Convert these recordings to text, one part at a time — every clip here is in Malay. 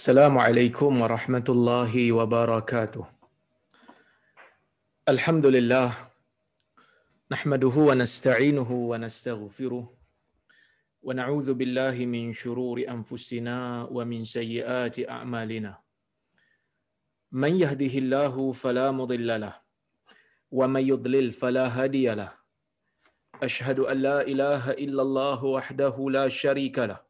السلام عليكم ورحمة الله وبركاته. الحمد لله نحمده ونستعينه ونستغفره ونعوذ بالله من شرور أنفسنا ومن سيئات أعمالنا. من يهده الله فلا مضل له ومن يضلل فلا هادي له. أشهد أن لا إله إلا الله وحده لا شريك له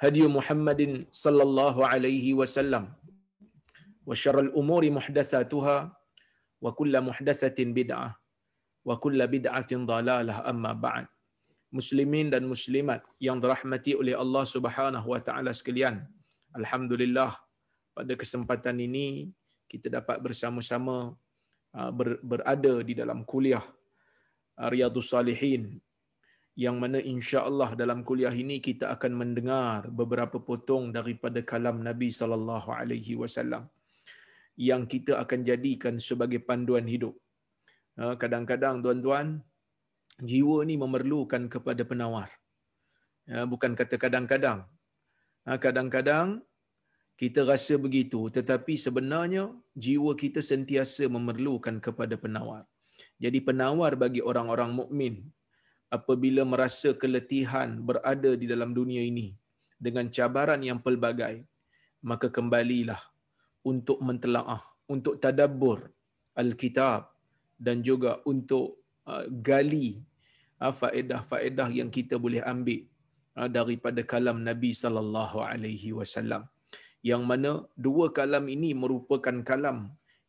هدي محمد صلى الله عليه وسلم وشر الأمور محدثاتها وكل محدثة بدعة وكل بدعة ضلالة أما بعد Muslimin dan muslimat yang dirahmati oleh Allah Subhanahu wa taala sekalian. Alhamdulillah pada kesempatan ini kita dapat bersama-sama berada di dalam kuliah Riyadhus Salihin yang mana insya-Allah dalam kuliah ini kita akan mendengar beberapa potong daripada kalam Nabi sallallahu alaihi wasallam yang kita akan jadikan sebagai panduan hidup. Kadang-kadang tuan-tuan jiwa ni memerlukan kepada penawar. Bukan kata kadang-kadang. Kadang-kadang kita rasa begitu tetapi sebenarnya jiwa kita sentiasa memerlukan kepada penawar. Jadi penawar bagi orang-orang mukmin apabila merasa keletihan berada di dalam dunia ini dengan cabaran yang pelbagai maka kembalilah untuk mentelaah untuk tadabbur alkitab dan juga untuk uh, gali uh, faedah-faedah yang kita boleh ambil uh, daripada kalam Nabi sallallahu alaihi wasallam. Yang mana dua kalam ini merupakan kalam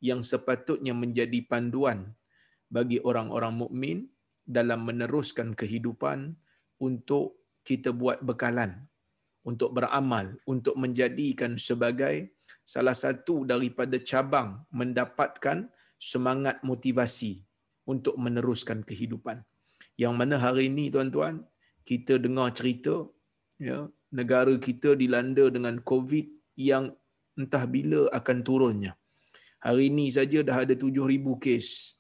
yang sepatutnya menjadi panduan bagi orang-orang mukmin dalam meneruskan kehidupan untuk kita buat bekalan untuk beramal untuk menjadikan sebagai salah satu daripada cabang mendapatkan semangat motivasi untuk meneruskan kehidupan. Yang mana hari ini tuan-tuan kita dengar cerita ya negara kita dilanda dengan covid yang entah bila akan turunnya. Hari ini saja dah ada 7000 kes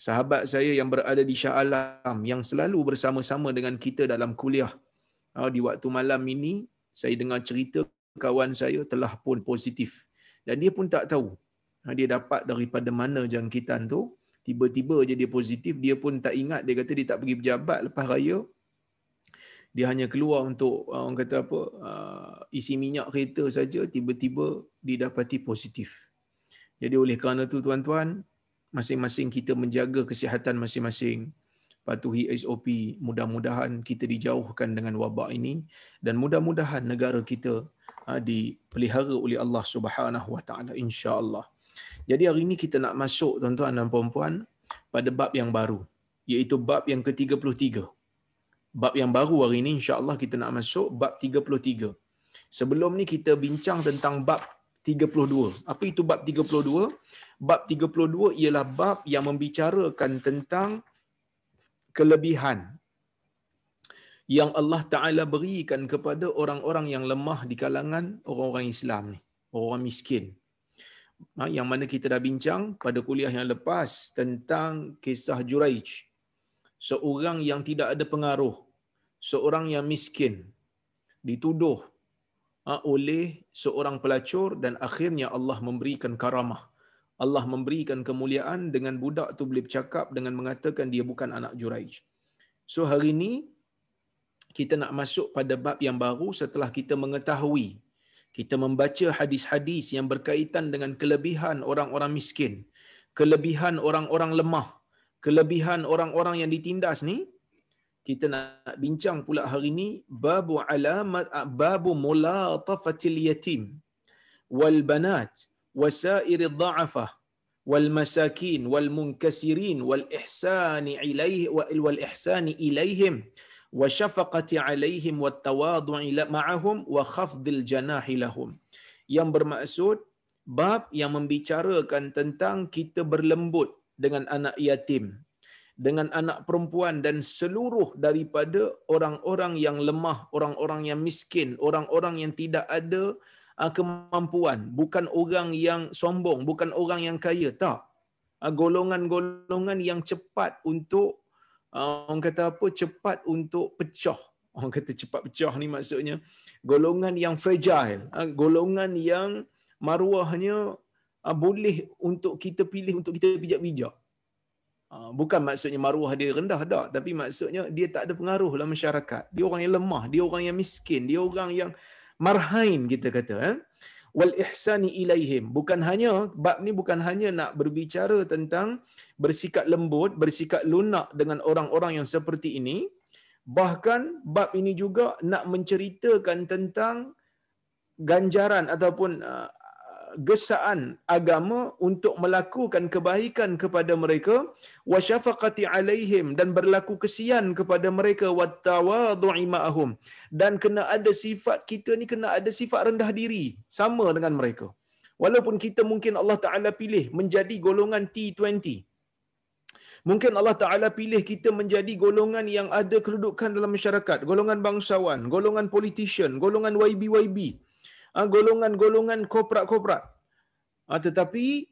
sahabat saya yang berada di Shah Alam yang selalu bersama-sama dengan kita dalam kuliah. Ah, di waktu malam ini saya dengar cerita kawan saya telah pun positif. Dan dia pun tak tahu ah, dia dapat daripada mana jangkitan tu. Tiba-tiba je dia positif dia pun tak ingat. Dia kata dia tak pergi pejabat lepas raya. Dia hanya keluar untuk ah, orang kata apa isi minyak kereta saja. Tiba-tiba didapati positif. Jadi oleh kerana tu tuan-tuan masing-masing kita menjaga kesihatan masing-masing patuhi SOP mudah-mudahan kita dijauhkan dengan wabak ini dan mudah-mudahan negara kita ah, dipelihara oleh Allah Subhanahu Wa Taala insya-Allah. Jadi hari ini kita nak masuk tuan-tuan dan puan-puan pada bab yang baru iaitu bab yang ke-33. Bab yang baru hari ini insya-Allah kita nak masuk bab 33. Sebelum ni kita bincang tentang bab 32. Apa itu bab 32? Bab 32 ialah bab yang membicarakan tentang kelebihan yang Allah Ta'ala berikan kepada orang-orang yang lemah di kalangan orang-orang Islam ni. Orang miskin. Ha, yang mana kita dah bincang pada kuliah yang lepas tentang kisah Juraij. Seorang yang tidak ada pengaruh. Seorang yang miskin. Dituduh oleh seorang pelacur dan akhirnya Allah memberikan karamah. Allah memberikan kemuliaan dengan budak tu boleh bercakap dengan mengatakan dia bukan anak Juraij. So hari ini kita nak masuk pada bab yang baru setelah kita mengetahui kita membaca hadis-hadis yang berkaitan dengan kelebihan orang-orang miskin kelebihan orang-orang lemah, kelebihan orang-orang yang ditindas ni kita nak bincang pula hari ini babu alamat babu mulatafatil yatim wal banat wasair dha'afah wal masakin wal munkasirin wal ihsani ilaihi wal ihsani ilaihim wa syafaqati alaihim wat tawadhu'i ma'ahum wa khafdil janahi lahum. Yang bermaksud bab yang membicarakan tentang kita berlembut dengan anak yatim dengan anak perempuan dan seluruh daripada orang-orang yang lemah, orang-orang yang miskin, orang-orang yang tidak ada uh, kemampuan, bukan orang yang sombong, bukan orang yang kaya, tak. Uh, golongan-golongan yang cepat untuk uh, orang kata apa? cepat untuk pecah. Orang kata cepat pecah ni maksudnya golongan yang fragile, golongan yang maruahnya boleh untuk kita pilih untuk kita pijak-pijak. Ah, bukan maksudnya maruah dia rendah tak. Tapi maksudnya dia tak ada pengaruh dalam masyarakat. Dia orang yang lemah dia orang yang miskin dia orang yang marhain kita kata eh. Wal ihsani ilaihim. Bukan hanya bab ni bukan hanya nak berbicara tentang bersikap lembut bersikap lunak dengan orang-orang yang seperti ini. Bahkan bab ini juga nak menceritakan tentang ganjaran ataupun uh, gesaan agama untuk melakukan kebaikan kepada mereka wa syafaqati alaihim dan berlaku kesian kepada mereka wa tawadhu'i ma'ahum dan kena ada sifat kita ni kena ada sifat rendah diri sama dengan mereka walaupun kita mungkin Allah Taala pilih menjadi golongan T20 Mungkin Allah Ta'ala pilih kita menjadi golongan yang ada kedudukan dalam masyarakat. Golongan bangsawan, golongan politician, golongan YB-YB. Ah, golongan-golongan korporat-korporat. Ah, tetapi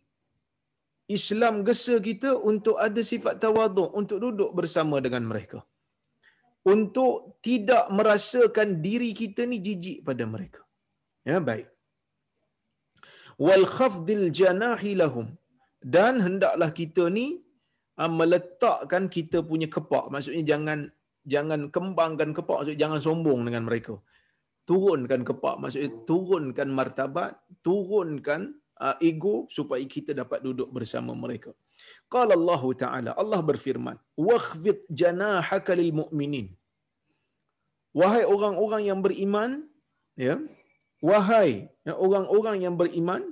Islam gesa kita untuk ada sifat tawaduk, untuk duduk bersama dengan mereka. Untuk tidak merasakan diri kita ni jijik pada mereka. Ya, baik. Wal khafdil janahi lahum. Dan hendaklah kita ni ah, meletakkan kita punya kepak. Maksudnya jangan jangan kembangkan kepak. Maksudnya jangan sombong dengan mereka turunkan kepak maksudnya turunkan martabat turunkan uh, ego supaya kita dapat duduk bersama mereka. Qala Allah taala Allah berfirman wakhfid janahaka lil mu'minin. Wahai orang-orang yang beriman ya wahai ya, orang-orang yang beriman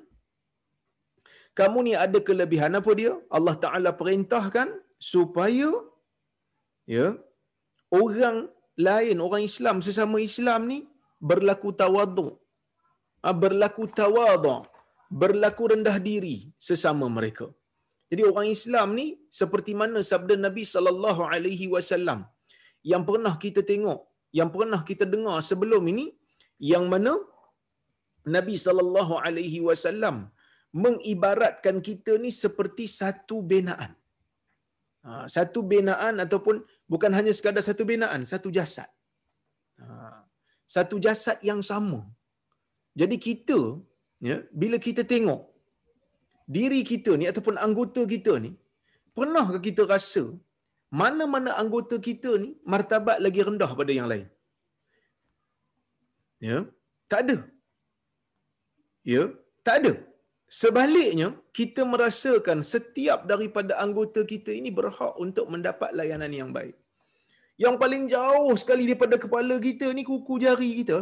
kamu ni ada kelebihan apa dia? Allah taala perintahkan supaya ya orang lain orang Islam sesama Islam ni berlaku tawaduk, ah, berlaku tawaduk, berlaku rendah diri sesama mereka. Jadi orang Islam ni seperti mana sabda Nabi sallallahu alaihi wasallam yang pernah kita tengok, yang pernah kita dengar sebelum ini yang mana Nabi sallallahu alaihi wasallam mengibaratkan kita ni seperti satu binaan. Ha, satu binaan ataupun bukan hanya sekadar satu binaan, satu jasad. Satu jasad yang sama. Jadi kita, ya, bila kita tengok diri kita ni ataupun anggota kita ni, pernahkah kita rasa mana-mana anggota kita ni martabat lagi rendah pada yang lain? Ya, tak ada. Ya, tak ada. Sebaliknya, kita merasakan setiap daripada anggota kita ini berhak untuk mendapat layanan yang baik. Yang paling jauh sekali daripada kepala kita ni kuku jari kita.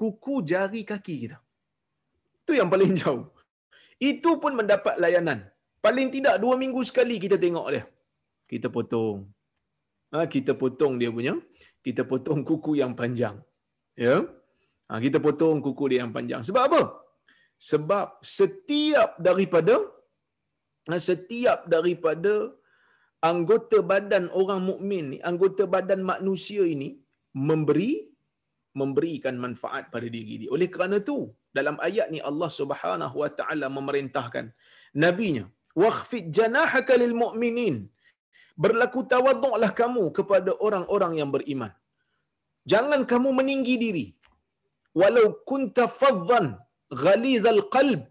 Kuku jari kaki kita. Itu yang paling jauh. Itu pun mendapat layanan. Paling tidak dua minggu sekali kita tengok dia. Kita potong. Ha, kita potong dia punya. Kita potong kuku yang panjang. Ya. Ha, kita potong kuku dia yang panjang. Sebab apa? Sebab setiap daripada ha, setiap daripada anggota badan orang mukmin ni, anggota badan manusia ini memberi memberikan manfaat pada diri dia. Oleh kerana itu, dalam ayat ni Allah Subhanahu wa taala memerintahkan nabinya, "Wakhfid janahaka lil mu'minin." Berlaku tawaduklah kamu kepada orang-orang yang beriman. Jangan kamu meninggi diri. Walau kunta faddan ghalizal qalb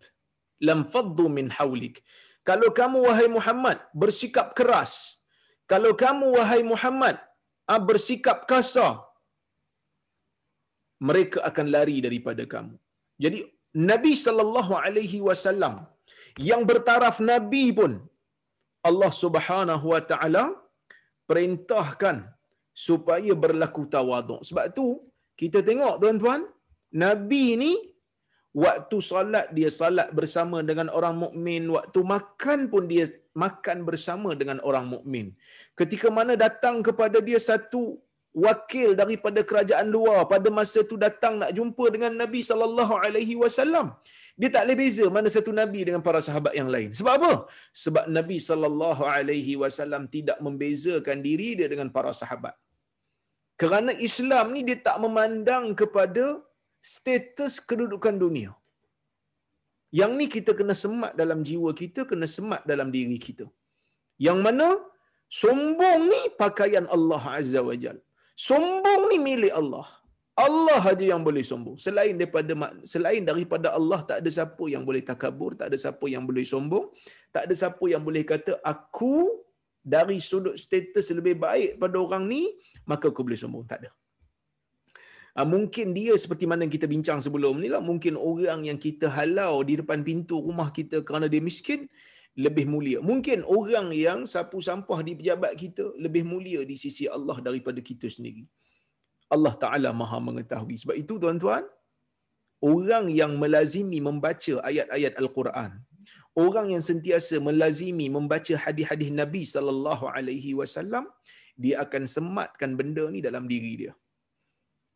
lam faddu min hawlik kalau kamu wahai Muhammad bersikap keras kalau kamu wahai Muhammad ah, bersikap kasar mereka akan lari daripada kamu jadi Nabi sallallahu alaihi wasallam yang bertaraf nabi pun Allah Subhanahu wa taala perintahkan supaya berlaku tawaduk. Sebab tu kita tengok tuan-tuan, nabi ni waktu salat dia salat bersama dengan orang mukmin, waktu makan pun dia makan bersama dengan orang mukmin. Ketika mana datang kepada dia satu wakil daripada kerajaan luar pada masa tu datang nak jumpa dengan Nabi sallallahu alaihi wasallam. Dia tak boleh beza mana satu nabi dengan para sahabat yang lain. Sebab apa? Sebab Nabi sallallahu alaihi wasallam tidak membezakan diri dia dengan para sahabat. Kerana Islam ni dia tak memandang kepada status kedudukan dunia yang ni kita kena semat dalam jiwa kita kena semat dalam diri kita yang mana sombong ni pakaian Allah azza wajalla Sombong ni milik Allah. Allah aja yang boleh sombong. Selain daripada selain daripada Allah tak ada siapa yang boleh takabur, tak ada siapa yang boleh sombong, tak ada siapa yang boleh kata aku dari sudut status lebih baik pada orang ni, maka aku boleh sombong. Tak ada. Ha, mungkin dia seperti mana kita bincang sebelum ni lah. Mungkin orang yang kita halau di depan pintu rumah kita kerana dia miskin, lebih mulia. Mungkin orang yang sapu sampah di pejabat kita lebih mulia di sisi Allah daripada kita sendiri. Allah Ta'ala maha mengetahui. Sebab itu tuan-tuan, orang yang melazimi membaca ayat-ayat Al-Quran, orang yang sentiasa melazimi membaca hadis-hadis Nabi sallallahu alaihi wasallam, dia akan sematkan benda ni dalam diri dia.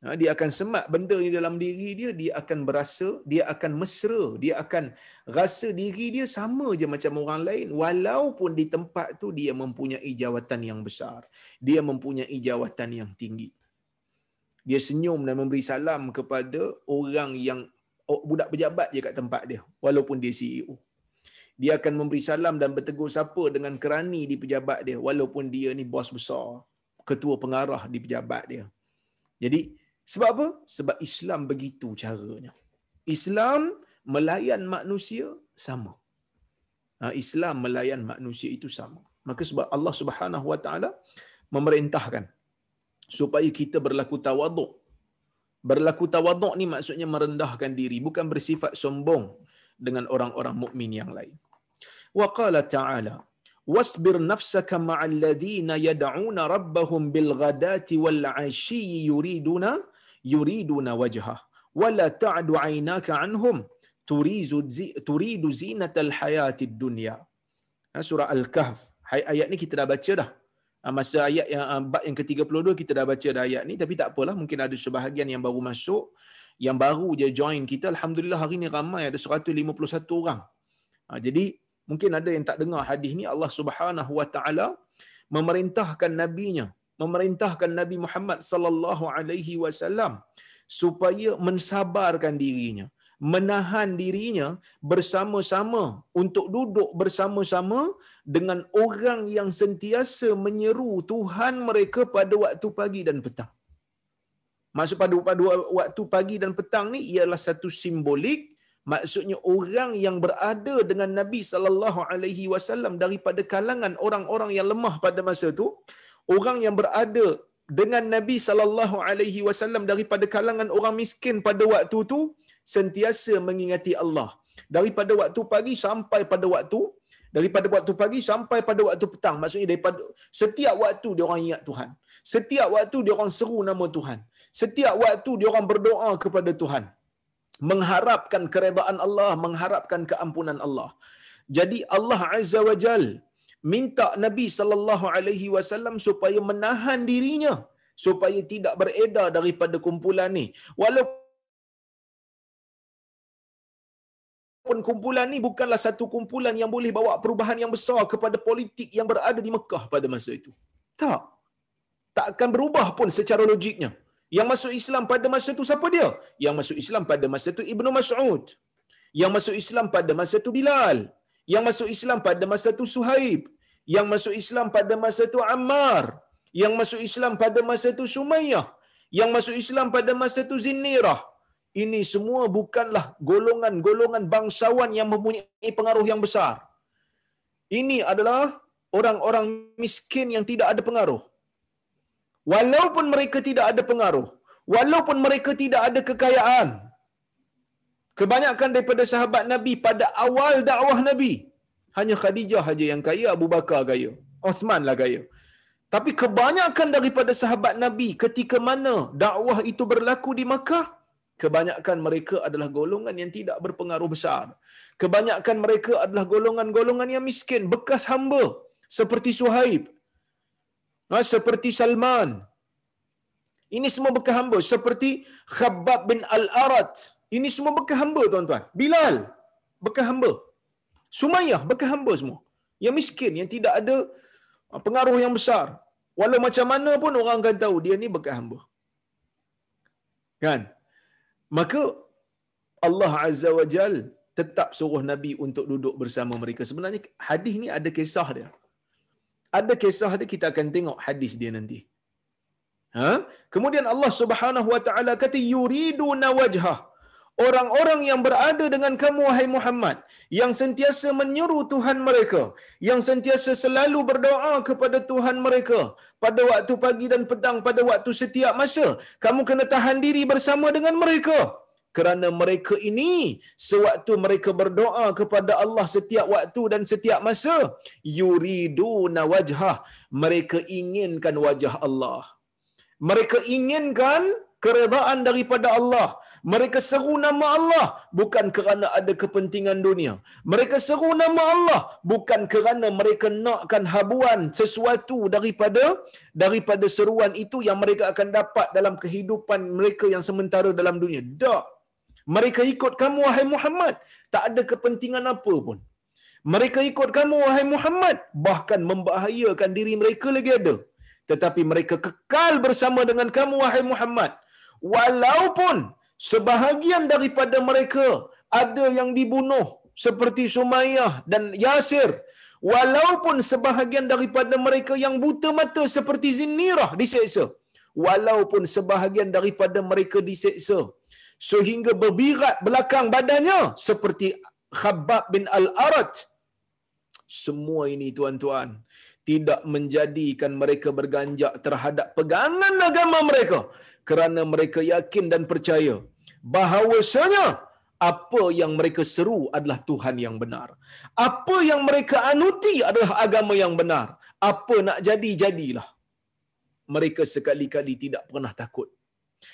Ha, dia akan semat benda ni dalam diri dia, dia akan berasa, dia akan mesra, dia akan rasa diri dia sama je macam orang lain walaupun di tempat tu dia mempunyai jawatan yang besar. Dia mempunyai jawatan yang tinggi. Dia senyum dan memberi salam kepada orang yang oh, budak pejabat je kat tempat dia walaupun dia CEO. Dia akan memberi salam dan bertegur sapa dengan kerani di pejabat dia walaupun dia ni bos besar, ketua pengarah di pejabat dia. Jadi sebab apa? Sebab Islam begitu caranya. Islam melayan manusia sama. Ha, Islam melayan manusia itu sama. Maka sebab Allah Subhanahu Wa Taala memerintahkan supaya kita berlaku tawaduk. Berlaku tawaduk ni maksudnya merendahkan diri, bukan bersifat sombong dengan orang-orang mukmin yang lain. Wa qala ta'ala wasbir nafsaka ma'al ladhina yad'una rabbahum bil ghadati wal 'ashi yuriduna yuriduna wajhah wala ta'du 'aynaka 'anhum turizu turidu zinatal hayatid dunya. Ha, surah al-kahf ayat ni kita dah baca dah. Ha, masa ayat yang ah, bab yang ke-32 kita dah baca dah ayat ni tapi tak apalah mungkin ada sebahagian yang baru masuk yang baru je join kita. Alhamdulillah hari ni ramai ada 151 orang. Ha, jadi mungkin ada yang tak dengar hadis ni Allah Subhanahu wa taala memerintahkan nabinya memerintahkan Nabi Muhammad sallallahu alaihi wasallam supaya mensabarkan dirinya menahan dirinya bersama-sama untuk duduk bersama-sama dengan orang yang sentiasa menyeru Tuhan mereka pada waktu pagi dan petang. Maksud pada, pada waktu pagi dan petang ni ialah satu simbolik maksudnya orang yang berada dengan Nabi sallallahu alaihi wasallam daripada kalangan orang-orang yang lemah pada masa itu orang yang berada dengan Nabi sallallahu alaihi wasallam daripada kalangan orang miskin pada waktu itu sentiasa mengingati Allah. Daripada waktu pagi sampai pada waktu daripada waktu pagi sampai pada waktu petang. Maksudnya daripada setiap waktu dia orang ingat Tuhan. Setiap waktu dia orang seru nama Tuhan. Setiap waktu dia orang berdoa kepada Tuhan. Mengharapkan keredaan Allah mengharapkan keampunan Allah. Jadi Allah azza wajal minta Nabi sallallahu alaihi wasallam supaya menahan dirinya supaya tidak beredar daripada kumpulan ni. Walaupun kumpulan ni bukanlah satu kumpulan yang boleh bawa perubahan yang besar kepada politik yang berada di Mekah pada masa itu. Tak. Tak akan berubah pun secara logiknya. Yang masuk Islam pada masa itu siapa dia? Yang masuk Islam pada masa itu Ibnu Mas'ud. Yang masuk Islam pada masa itu Bilal. Yang masuk Islam pada masa itu Suhaib, yang masuk Islam pada masa itu Ammar, yang masuk Islam pada masa itu Sumayyah, yang masuk Islam pada masa itu Zinnirah. Ini semua bukanlah golongan-golongan bangsawan yang mempunyai pengaruh yang besar. Ini adalah orang-orang miskin yang tidak ada pengaruh. Walaupun mereka tidak ada pengaruh, walaupun mereka tidak ada kekayaan, Kebanyakan daripada sahabat Nabi pada awal dakwah Nabi hanya Khadijah saja yang kaya, Abu Bakar kaya, Osman lah kaya. Tapi kebanyakan daripada sahabat Nabi ketika mana dakwah itu berlaku di Makkah, kebanyakan mereka adalah golongan yang tidak berpengaruh besar. Kebanyakan mereka adalah golongan-golongan yang miskin, bekas hamba seperti Suhaib, ha, seperti Salman. Ini semua bekas hamba seperti Khabbab bin Al-Arat. Ini semua bekas hamba tuan-tuan. Bilal bekas hamba. Sumayyah bekas hamba semua. Yang miskin, yang tidak ada ha, pengaruh yang besar. Walau macam mana pun orang akan tahu dia ni bekas hamba. Kan? Maka Allah Azza wa Jal tetap suruh Nabi untuk duduk bersama mereka. Sebenarnya hadis ni ada kisah dia. Ada kisah dia kita akan tengok hadis dia nanti. Ha? Kemudian Allah Subhanahu wa taala kata yuridu nawajhah orang-orang yang berada dengan kamu wahai Muhammad yang sentiasa menyeru Tuhan mereka yang sentiasa selalu berdoa kepada Tuhan mereka pada waktu pagi dan petang pada waktu setiap masa kamu kena tahan diri bersama dengan mereka. Kerana mereka ini sewaktu mereka berdoa kepada Allah setiap waktu dan setiap masa yuriduna wajhah mereka inginkan wajah Allah. Mereka inginkan keredaan daripada Allah mereka seru nama Allah bukan kerana ada kepentingan dunia. Mereka seru nama Allah bukan kerana mereka nakkan habuan sesuatu daripada daripada seruan itu yang mereka akan dapat dalam kehidupan mereka yang sementara dalam dunia. Tak. Mereka ikut kamu wahai Muhammad, tak ada kepentingan apa pun. Mereka ikut kamu wahai Muhammad, bahkan membahayakan diri mereka lagi ada. Tetapi mereka kekal bersama dengan kamu wahai Muhammad. Walaupun sebahagian daripada mereka ada yang dibunuh seperti Sumayyah dan Yasir. Walaupun sebahagian daripada mereka yang buta mata seperti Zinnirah diseksa. Walaupun sebahagian daripada mereka diseksa. Sehingga berbirat belakang badannya seperti Khabbab bin Al-Arat semua ini tuan-tuan tidak menjadikan mereka berganjak terhadap pegangan agama mereka. Kerana mereka yakin dan percaya bahawasanya apa yang mereka seru adalah Tuhan yang benar. Apa yang mereka anuti adalah agama yang benar. Apa nak jadi, jadilah. Mereka sekali-kali tidak pernah takut.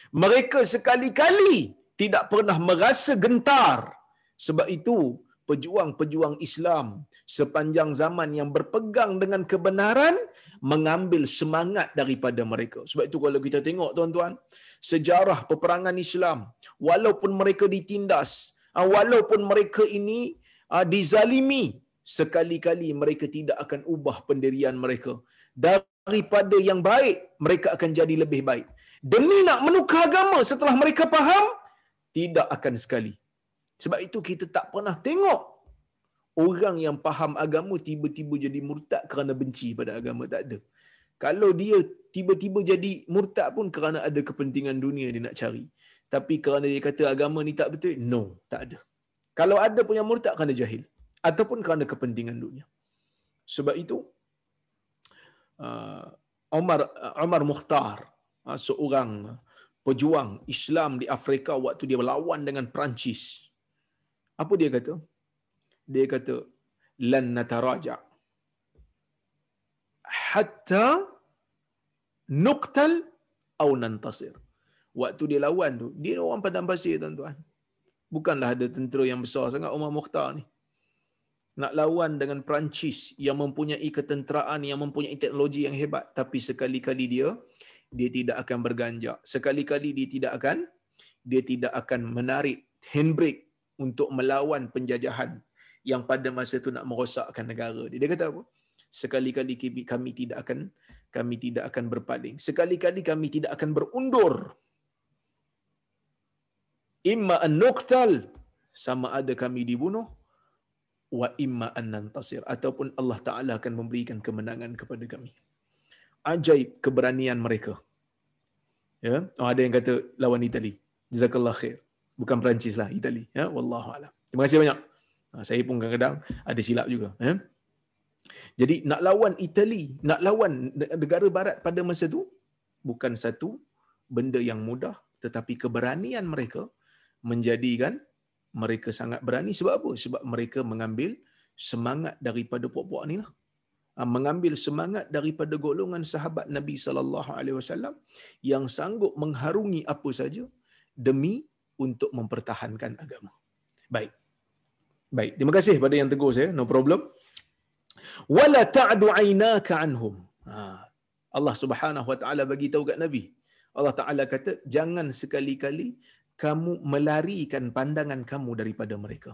Mereka sekali-kali tidak pernah merasa gentar. Sebab itu, pejuang-pejuang Islam sepanjang zaman yang berpegang dengan kebenaran mengambil semangat daripada mereka. Sebab itu kalau kita tengok tuan-tuan, sejarah peperangan Islam, walaupun mereka ditindas, ah, walaupun mereka ini ah, dizalimi, sekali-kali mereka tidak akan ubah pendirian mereka. Daripada yang baik, mereka akan jadi lebih baik. Demi nak menukar agama setelah mereka faham, tidak akan sekali. Sebab itu kita tak pernah tengok orang yang faham agama tiba-tiba jadi murtad kerana benci pada agama tak ada. Kalau dia tiba-tiba jadi murtad pun kerana ada kepentingan dunia dia nak cari. Tapi kerana dia kata agama ni tak betul, no, tak ada. Kalau ada pun yang murtad kerana jahil ataupun kerana kepentingan dunia. Sebab itu uh, Umar uh, Umar Mukhtar uh, seorang pejuang Islam di Afrika waktu dia berlawan dengan Perancis. Apa dia kata? dia kata lan nataraja. Hatta nuqtal au nantasir. Waktu dia lawan tu dia orang padang pasir tuan-tuan. Bukanlah ada tentera yang besar sangat Umar Mukhtar ni. Nak lawan dengan Perancis yang mempunyai ketenteraan yang mempunyai teknologi yang hebat tapi sekali-kali dia dia tidak akan berganjak. Sekali-kali dia tidak akan dia tidak akan menarik handbrake untuk melawan penjajahan yang pada masa itu nak merosakkan negara dia. Kata apa? Sekali-kali kami tidak akan kami tidak akan berpaling. Sekali-kali kami tidak akan berundur. Imma an nuqtal sama ada kami dibunuh wa imma an nantasir ataupun Allah Taala akan memberikan kemenangan kepada kami. Ajaib keberanian mereka. Ya, oh, ada yang kata lawan Itali. Jazakallah khair. Bukan Perancis lah, Itali. Ya, wallahu a'lam. Terima kasih banyak. Ha, saya pun kadang-kadang ada silap juga. Eh? Jadi nak lawan Itali, nak lawan negara barat pada masa itu bukan satu benda yang mudah tetapi keberanian mereka menjadikan mereka sangat berani sebab apa? Sebab mereka mengambil semangat daripada puak-puak ni lah. Ha, mengambil semangat daripada golongan sahabat Nabi sallallahu alaihi wasallam yang sanggup mengharungi apa saja demi untuk mempertahankan agama. Baik. Baik, terima kasih pada yang tegur saya, no problem. Wala ta'du aynaka anhum. Ha. Allah Subhanahu wa taala bagi tahu kat Nabi. Allah Taala kata, jangan sekali-kali kamu melarikan pandangan kamu daripada mereka.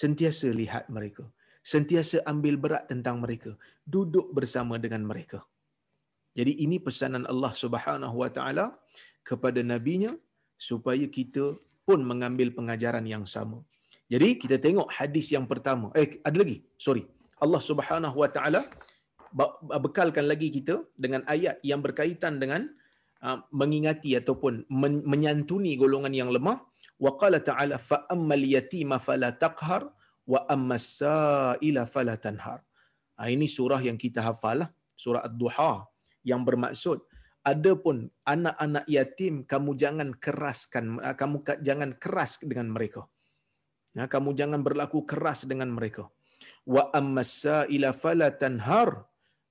Sentiasa lihat mereka. Sentiasa ambil berat tentang mereka. Duduk bersama dengan mereka. Jadi ini pesanan Allah Subhanahu Wa Taala kepada nabinya supaya kita pun mengambil pengajaran yang sama. Jadi kita tengok hadis yang pertama. Eh ada lagi. Sorry. Allah Subhanahu Wa Taala bekalkan lagi kita dengan ayat yang berkaitan dengan uh, mengingati ataupun menyantuni golongan yang lemah. Wa qala ta'ala fa ammal yatima fala taqhar wa ammas sa'ila fala tanhar. Ha, ini surah yang kita hafal lah. Surah Ad-Duha yang bermaksud adapun anak-anak yatim kamu jangan keraskan uh, kamu jangan keras dengan mereka. Ya, kamu jangan berlaku keras dengan mereka. Wa ammas sa'ila fala tanhar.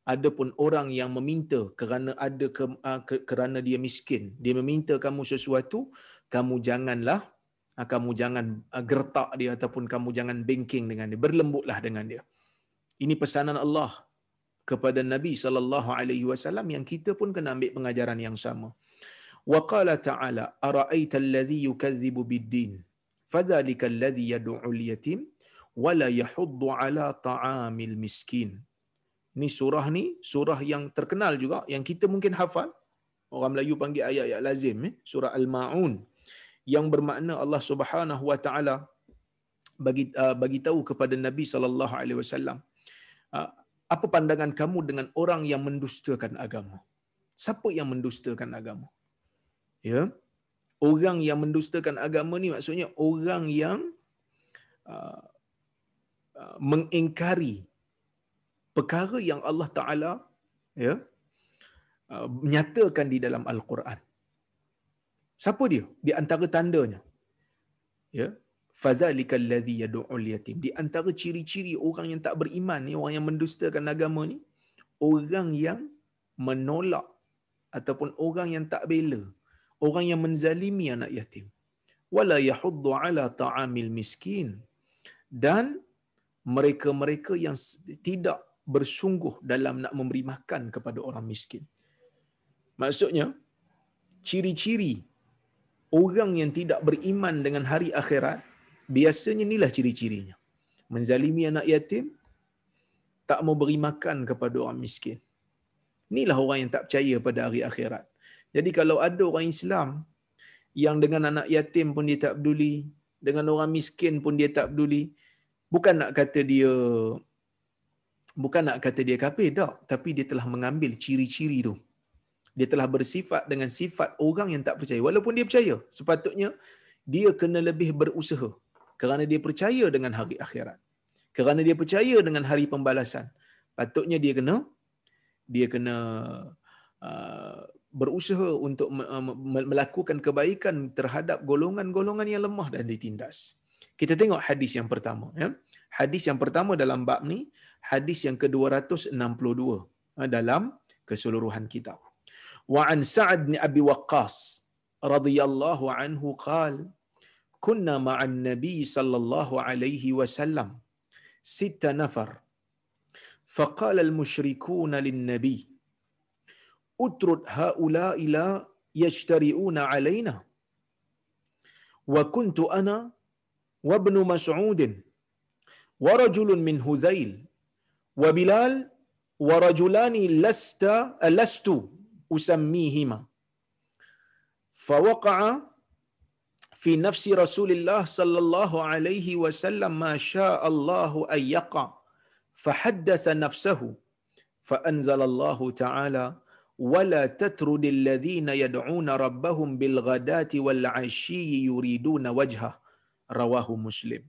Adapun orang yang meminta kerana ada uh, ke, kerana dia miskin, dia meminta kamu sesuatu, kamu janganlah kamu jangan gertak dia ataupun kamu jangan bengking dengan dia, berlembutlah dengan dia. Ini pesanan Allah kepada Nabi sallallahu alaihi wasallam yang kita pun kena ambil pengajaran yang sama. Wa qala ta'ala ara'aita alladhi yukadzibu bid-din fadhalika alladhi yad'u al-yatim wa la yahuddu ala ta'amil miskin. Ini surah ni surah yang terkenal juga yang kita mungkin hafal. Orang Melayu panggil ayat-ayat lazim eh? surah Al-Maun yang bermakna Allah Subhanahu wa taala bagi uh, bagi tahu kepada Nabi sallallahu alaihi wasallam uh, apa pandangan kamu dengan orang yang mendustakan agama? Siapa yang mendustakan agama? Ya. Orang yang mendustakan agama ni maksudnya orang yang uh, uh, mengingkari perkara yang Allah Taala ya uh, di dalam al-Quran. Siapa dia? Di antara tandanya. Ya. Fadzalikal ladzi yad'ul yatim. Di antara ciri-ciri orang yang tak beriman ni, orang yang mendustakan agama ni, orang yang menolak ataupun orang yang tak bela, orang yang menzalimi anak yatim. Wala yahuddu ala ta'amil miskin. Dan mereka-mereka yang tidak bersungguh dalam nak memberi makan kepada orang miskin. Maksudnya, ciri-ciri orang yang tidak beriman dengan hari akhirat, biasanya inilah ciri-cirinya. Menzalimi anak yatim, tak mau beri makan kepada orang miskin. Inilah orang yang tak percaya pada hari akhirat. Jadi kalau ada orang Islam yang dengan anak yatim pun dia tak peduli, dengan orang miskin pun dia tak peduli, bukan nak kata dia bukan nak kata dia kafir tak tapi dia telah mengambil ciri-ciri tu dia telah bersifat dengan sifat orang yang tak percaya walaupun dia percaya sepatutnya dia kena lebih berusaha kerana dia percaya dengan hari akhirat kerana dia percaya dengan hari pembalasan patutnya dia kena dia kena uh, berusaha untuk uh, melakukan kebaikan terhadap golongan-golongan yang lemah dan ditindas. Kita tengok hadis yang pertama ya. Hadis yang pertama dalam bab ni hadis yang ke-262 ha, dalam keseluruhan kitab. Wa an Sa'ad bin Abi Waqqas radhiyallahu anhu qal kunna ma'an nabi sallallahu alaihi wasallam ست نفر. فقال المشركون للنبي اترد هؤلاء لا يجترئون علينا. وكنت أنا وابن مسعود ورجل من هذيل وبلال ورجلان لست لست أسميهما. فوقع في نفس رسول الله صلى الله عليه وسلم ما شاء الله أن يقع فحدث نفسه فأنزل الله تعالى ولا تترد الذين يدعون ربهم بالغداة والعشي يريدون وجهه رواه مسلم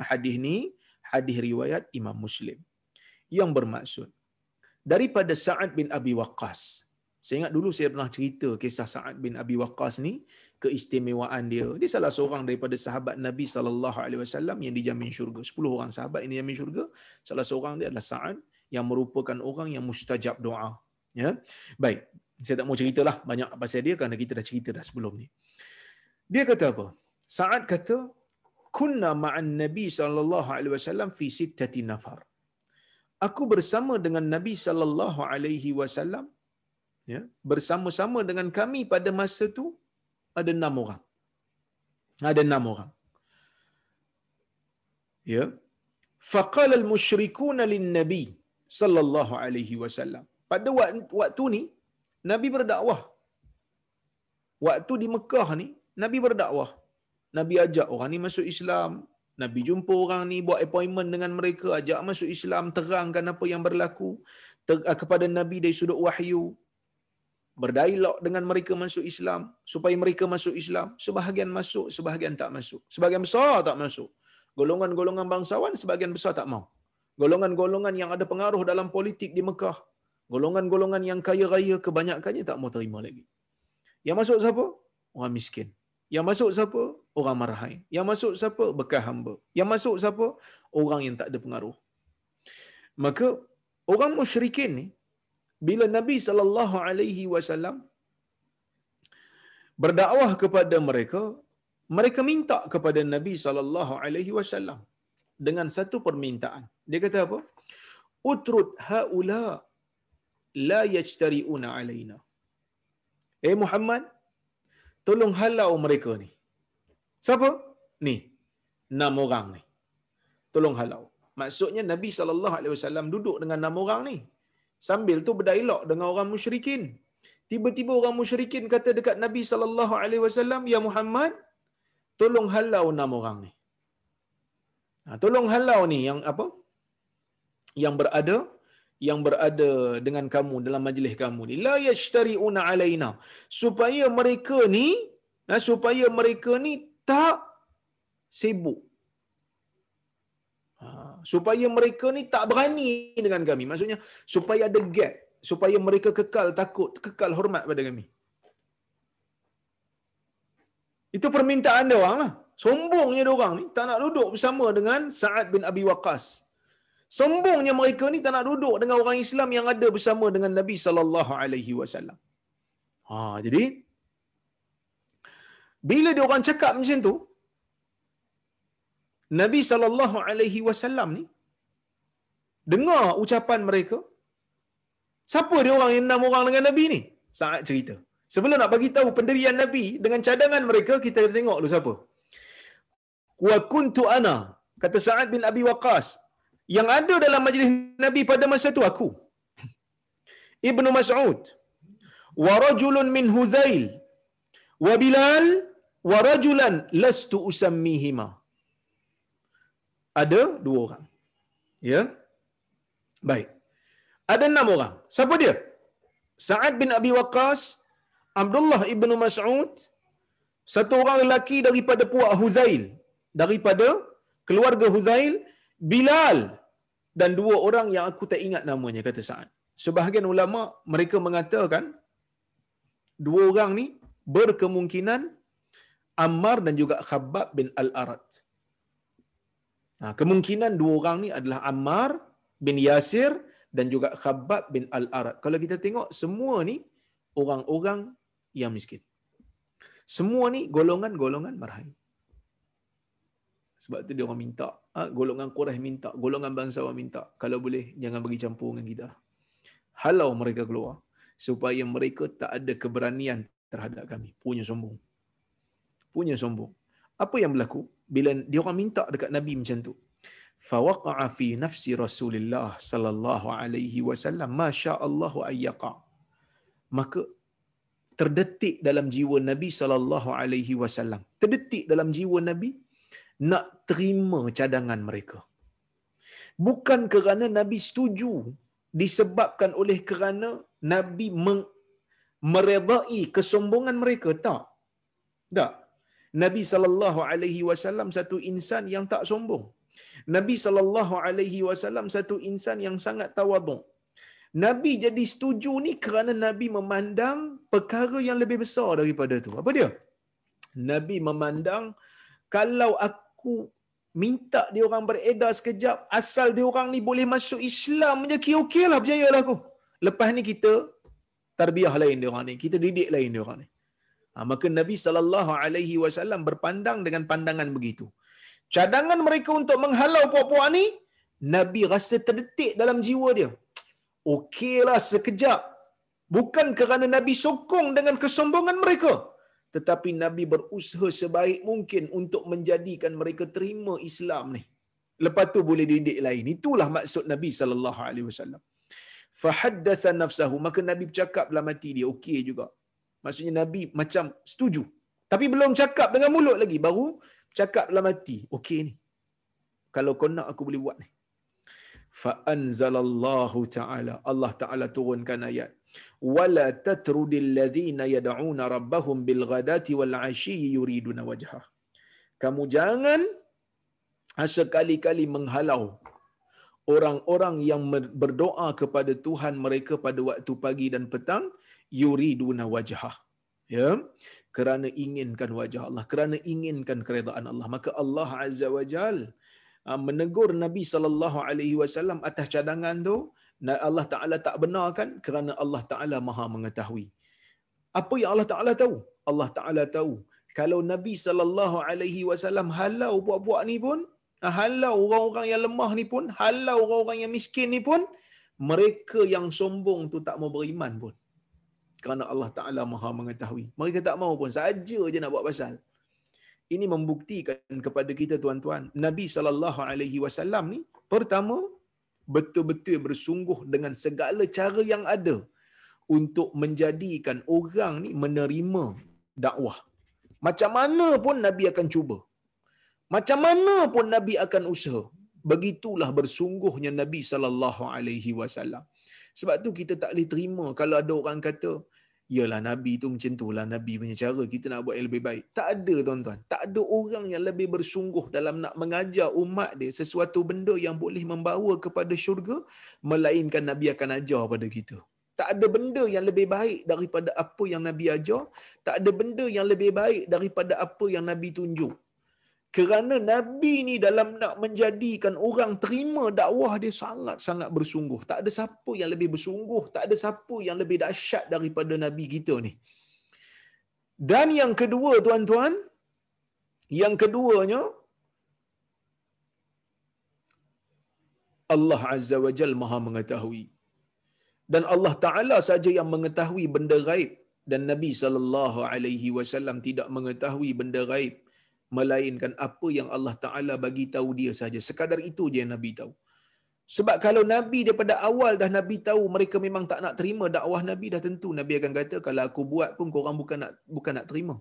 hadis ni hadis riwayat Imam Muslim yang bermaksud daripada Sa'ad bin Abi Waqqas. saya ingat dulu saya pernah cerita kisah Sa'ad bin Abi Waqqas ni, keistimewaan dia. Dia salah seorang daripada sahabat Nabi sallallahu alaihi wasallam yang dijamin syurga. 10 orang sahabat ini dijamin syurga. Salah seorang dia adalah Sa'ad yang merupakan orang yang mustajab doa. Ya. Baik, saya tak mau ceritalah banyak pasal dia kerana kita dah cerita dah sebelum ni. Dia kata apa? Sa'ad kata, "Kunna ma'an Nabi sallallahu alaihi wasallam fi sittati nafar." Aku bersama dengan Nabi sallallahu alaihi wasallam ya, bersama-sama dengan kami pada masa tu ada enam orang. Ada enam orang. Ya. Faqala al-musyrikuna lin-nabi sallallahu alaihi wasallam. Pada waktu ni Nabi berdakwah. Waktu di Mekah ni Nabi berdakwah. Nabi ajak orang ni masuk Islam. Nabi jumpa orang ni buat appointment dengan mereka, ajak masuk Islam, terangkan apa yang berlaku kepada Nabi dari sudut wahyu. Berdialog dengan mereka masuk Islam supaya mereka masuk Islam. Sebahagian masuk, sebahagian tak masuk. Sebahagian besar tak masuk. Golongan-golongan bangsawan sebahagian besar tak mau. Golongan-golongan yang ada pengaruh dalam politik di Mekah, golongan-golongan yang kaya raya kebanyakannya tak mau terima lagi. Yang masuk siapa? Orang miskin. Yang masuk siapa? Orang marhain. Yang masuk siapa? Bekas hamba. Yang masuk siapa? Orang yang tak ada pengaruh. Maka orang musyrikin ni bila Nabi sallallahu alaihi wasallam berdakwah kepada mereka, mereka minta kepada Nabi sallallahu alaihi wasallam dengan satu permintaan. Dia kata apa? Utrud haula la yajtari'una alaina. Eh Muhammad, tolong halau mereka ni. Siapa? Ni. Enam orang ni. Tolong halau. Maksudnya Nabi SAW duduk dengan enam orang ni. Sambil tu berdialog dengan orang musyrikin. Tiba-tiba orang musyrikin kata dekat Nabi SAW, Ya Muhammad, tolong halau enam orang ni. Ha, tolong halau ni yang apa? Yang berada yang berada dengan kamu dalam majlis kamu ni la yashtariuna alaina supaya mereka ni ha, supaya mereka ni tak sibuk supaya mereka ni tak berani dengan kami maksudnya supaya ada gap supaya mereka kekal takut kekal hormat pada kami itu permintaan dia orang lah. Sombongnya dia orang ni tak nak duduk bersama dengan Sa'ad bin Abi Waqqas. Sombongnya mereka ni tak nak duduk dengan orang Islam yang ada bersama dengan Nabi sallallahu alaihi wasallam. Ha, jadi bila dia orang cakap macam tu, Nabi sallallahu alaihi wasallam ni dengar ucapan mereka. Siapa dia orang enam orang dengan Nabi ni? Saat cerita. Sebelum nak bagi tahu pendirian Nabi dengan cadangan mereka, kita tengok dulu siapa. Wa kuntu ana kata Sa'ad bin Abi Waqqas yang ada dalam majlis Nabi pada masa itu aku Ibnu Mas'ud wa rajulun min Huzail wa Bilal wa rajulan lastu usammihima ada dua orang. Ya? Baik. Ada enam orang. Siapa dia? Sa'ad bin Abi Waqqas Abdullah ibnu Mas'ud satu orang lelaki daripada puak Huzail daripada keluarga Huzail Bilal dan dua orang yang aku tak ingat namanya kata Sa'ad. Sebahagian ulama mereka mengatakan dua orang ni berkemungkinan Ammar dan juga Khabbab bin Al-Arad. Ha, kemungkinan dua orang ni adalah Ammar bin Yasir dan juga Khabbab bin Al-Arad. Kalau kita tengok semua ni orang-orang yang miskin. Semua ni golongan-golongan marhain. Sebab tu dia orang minta, ha, golongan Quraisy minta, golongan bangsawan minta, kalau boleh jangan bagi campur dengan kita. Halau mereka keluar supaya mereka tak ada keberanian terhadap kami. Punya sombong. Punya sombong. Apa yang berlaku bila dia orang minta dekat Nabi macam tu? Fawaqa'a fi nafsi Rasulullah sallallahu alaihi wasallam ma Allah ayyaqa. Maka terdetik dalam jiwa Nabi sallallahu alaihi wasallam. Terdetik dalam jiwa Nabi nak terima cadangan mereka. Bukan kerana Nabi setuju disebabkan oleh kerana Nabi meredai kesombongan mereka tak. Tak. Nabi sallallahu alaihi wasallam satu insan yang tak sombong. Nabi sallallahu alaihi wasallam satu insan yang sangat tawaduk. Nabi jadi setuju ni kerana Nabi memandang perkara yang lebih besar daripada tu. Apa dia? Nabi memandang kalau aku minta dia orang beredar sekejap, asal dia orang ni boleh masuk Islam je, okey lah, berjayalah aku. Lepas ni kita tarbiyah lain dia orang ni, kita didik lain dia orang ni. Ha, maka Nabi sallallahu alaihi wasallam berpandang dengan pandangan begitu. Cadangan mereka untuk menghalau puak-puak ni, Nabi rasa terdetik dalam jiwa dia. Okeylah sekejap. Bukan kerana Nabi sokong dengan kesombongan mereka. Tetapi Nabi berusaha sebaik mungkin untuk menjadikan mereka terima Islam ni. Lepas tu boleh didik lain. Itulah maksud Nabi sallallahu alaihi wasallam. Fahaddatha nafsahu. Maka Nabi bercakap dalam hati dia. Okey juga. Maksudnya Nabi macam setuju. Tapi belum cakap dengan mulut lagi. Baru cakap dalam hati. Okey ni. Kalau kau nak aku boleh buat ni. Fa'anzalallahu ta'ala. Allah ta'ala turunkan ayat. Wala tatrudil ladhina yada'una rabbahum bil ghadati wal ashiyi yuriduna wajhah. Kamu jangan sekali-kali menghalau orang-orang yang berdoa kepada Tuhan mereka pada waktu pagi dan petang yuriduna wajhah ya? Kerana inginkan wajah Allah kerana inginkan keredaan Allah. Maka Allah azza wajal ah, menegur Nabi sallallahu alaihi wasallam atas cadangan tu. Allah taala tak benarkan kerana Allah taala Maha mengetahui. Apa yang Allah taala tahu? Allah taala tahu. Kalau Nabi sallallahu alaihi wasallam halau buat-buat ni pun ah, halau orang-orang yang lemah ni pun halau orang-orang yang miskin ni pun mereka yang sombong tu tak mau beriman pun kerana Allah Taala Maha mengetahui. Mereka tak mau pun saja je nak buat pasal. Ini membuktikan kepada kita tuan-tuan, Nabi sallallahu alaihi wasallam ni pertama betul-betul bersungguh dengan segala cara yang ada untuk menjadikan orang ni menerima dakwah. Macam mana pun Nabi akan cuba. Macam mana pun Nabi akan usaha. Begitulah bersungguhnya Nabi sallallahu alaihi wasallam. Sebab tu kita tak boleh terima kalau ada orang kata, Yalah Nabi tu macam tu lah Nabi punya cara kita nak buat yang lebih baik. Tak ada tuan-tuan. Tak ada orang yang lebih bersungguh dalam nak mengajar umat dia sesuatu benda yang boleh membawa kepada syurga melainkan Nabi akan ajar pada kita. Tak ada benda yang lebih baik daripada apa yang Nabi ajar. Tak ada benda yang lebih baik daripada apa yang Nabi tunjuk kerana Nabi ni dalam nak menjadikan orang terima dakwah dia sangat-sangat bersungguh. Tak ada siapa yang lebih bersungguh, tak ada siapa yang lebih dahsyat daripada Nabi kita ni. Dan yang kedua tuan-tuan, yang keduanya, Allah Azza wa Jal maha mengetahui. Dan Allah Ta'ala saja yang mengetahui benda gaib. Dan Nabi SAW tidak mengetahui benda gaib melainkan apa yang Allah Taala bagi tahu dia saja. Sekadar itu je yang Nabi tahu. Sebab kalau Nabi daripada awal dah Nabi tahu mereka memang tak nak terima dakwah Nabi dah tentu Nabi akan kata kalau aku buat pun kau orang bukan nak bukan nak terima.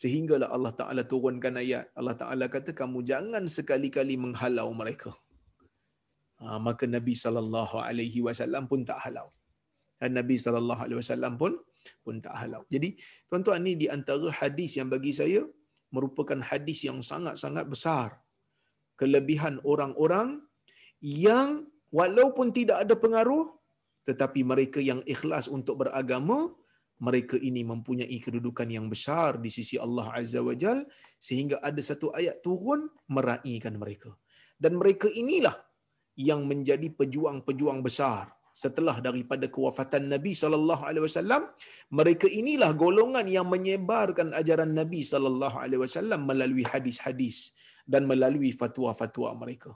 Sehinggalah Allah Taala turunkan ayat. Allah Taala kata kamu jangan sekali-kali menghalau mereka. Ha, maka Nabi sallallahu alaihi wasallam pun tak halau. Dan Nabi sallallahu alaihi wasallam pun pun tak halau. Jadi tuan-tuan ni di antara hadis yang bagi saya merupakan hadis yang sangat-sangat besar. Kelebihan orang-orang yang walaupun tidak ada pengaruh tetapi mereka yang ikhlas untuk beragama mereka ini mempunyai kedudukan yang besar di sisi Allah Azza wa Jal sehingga ada satu ayat turun meraihkan mereka. Dan mereka inilah yang menjadi pejuang-pejuang besar setelah daripada kewafatan Nabi sallallahu alaihi wasallam mereka inilah golongan yang menyebarkan ajaran Nabi sallallahu alaihi wasallam melalui hadis-hadis dan melalui fatwa-fatwa mereka.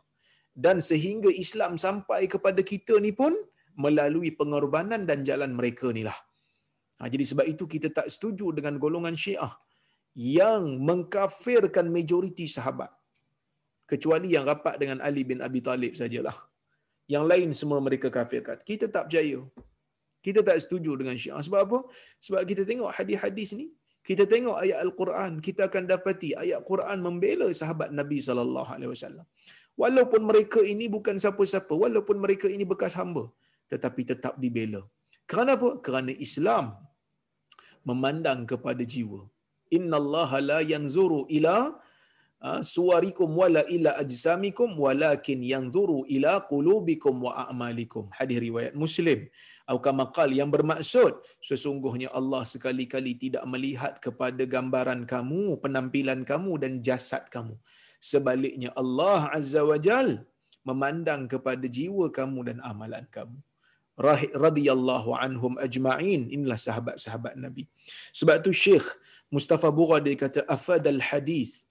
Dan sehingga Islam sampai kepada kita ni pun melalui pengorbanan dan jalan mereka inilah ha, jadi sebab itu kita tak setuju dengan golongan Syiah yang mengkafirkan majoriti sahabat. Kecuali yang rapat dengan Ali bin Abi Talib sajalah yang lain semua mereka kafirkan. Kita tak percaya. Kita tak setuju dengan Syiah. Sebab apa? Sebab kita tengok hadis-hadis ni, kita tengok ayat Al-Quran, kita akan dapati ayat Quran membela sahabat Nabi sallallahu alaihi wasallam. Walaupun mereka ini bukan siapa-siapa, walaupun mereka ini bekas hamba, tetapi tetap dibela. Kerana apa? Kerana Islam memandang kepada jiwa. Inna Allah la yanzuru ila suwarikum wala ila ajsamikum walakin yanzuru ila qulubikum wa a'malikum. Hadis riwayat muslim. Atau kama yang bermaksud sesungguhnya Allah sekali-kali tidak melihat kepada gambaran kamu penampilan kamu dan jasad kamu. Sebaliknya Allah azza wajal memandang kepada jiwa kamu dan amalan kamu. Radhiyallahu anhum ajma'in. Inilah sahabat-sahabat nabi. Sebab tu syekh Mustafa Bura dia kata afad al hadis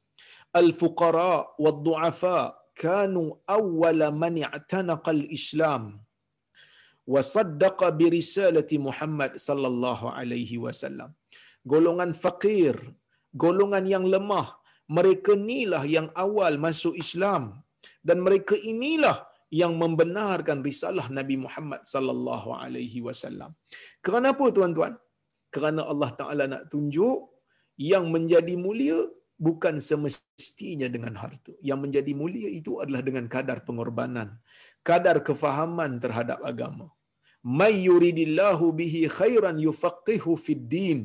kanu awwala man i'tanaqa al islam wa saddaqa bi risalati Muhammad sallallahu alaihi wasallam golongan fakir golongan yang lemah mereka inilah yang awal masuk Islam dan mereka inilah yang membenarkan risalah Nabi Muhammad sallallahu alaihi wasallam. Kenapa tuan-tuan? Kerana Allah Taala nak tunjuk yang menjadi mulia bukan semestinya dengan harta. Yang menjadi mulia itu adalah dengan kadar pengorbanan, kadar kefahaman terhadap agama. May yuridillahu bihi khairan yufaqihu fid din.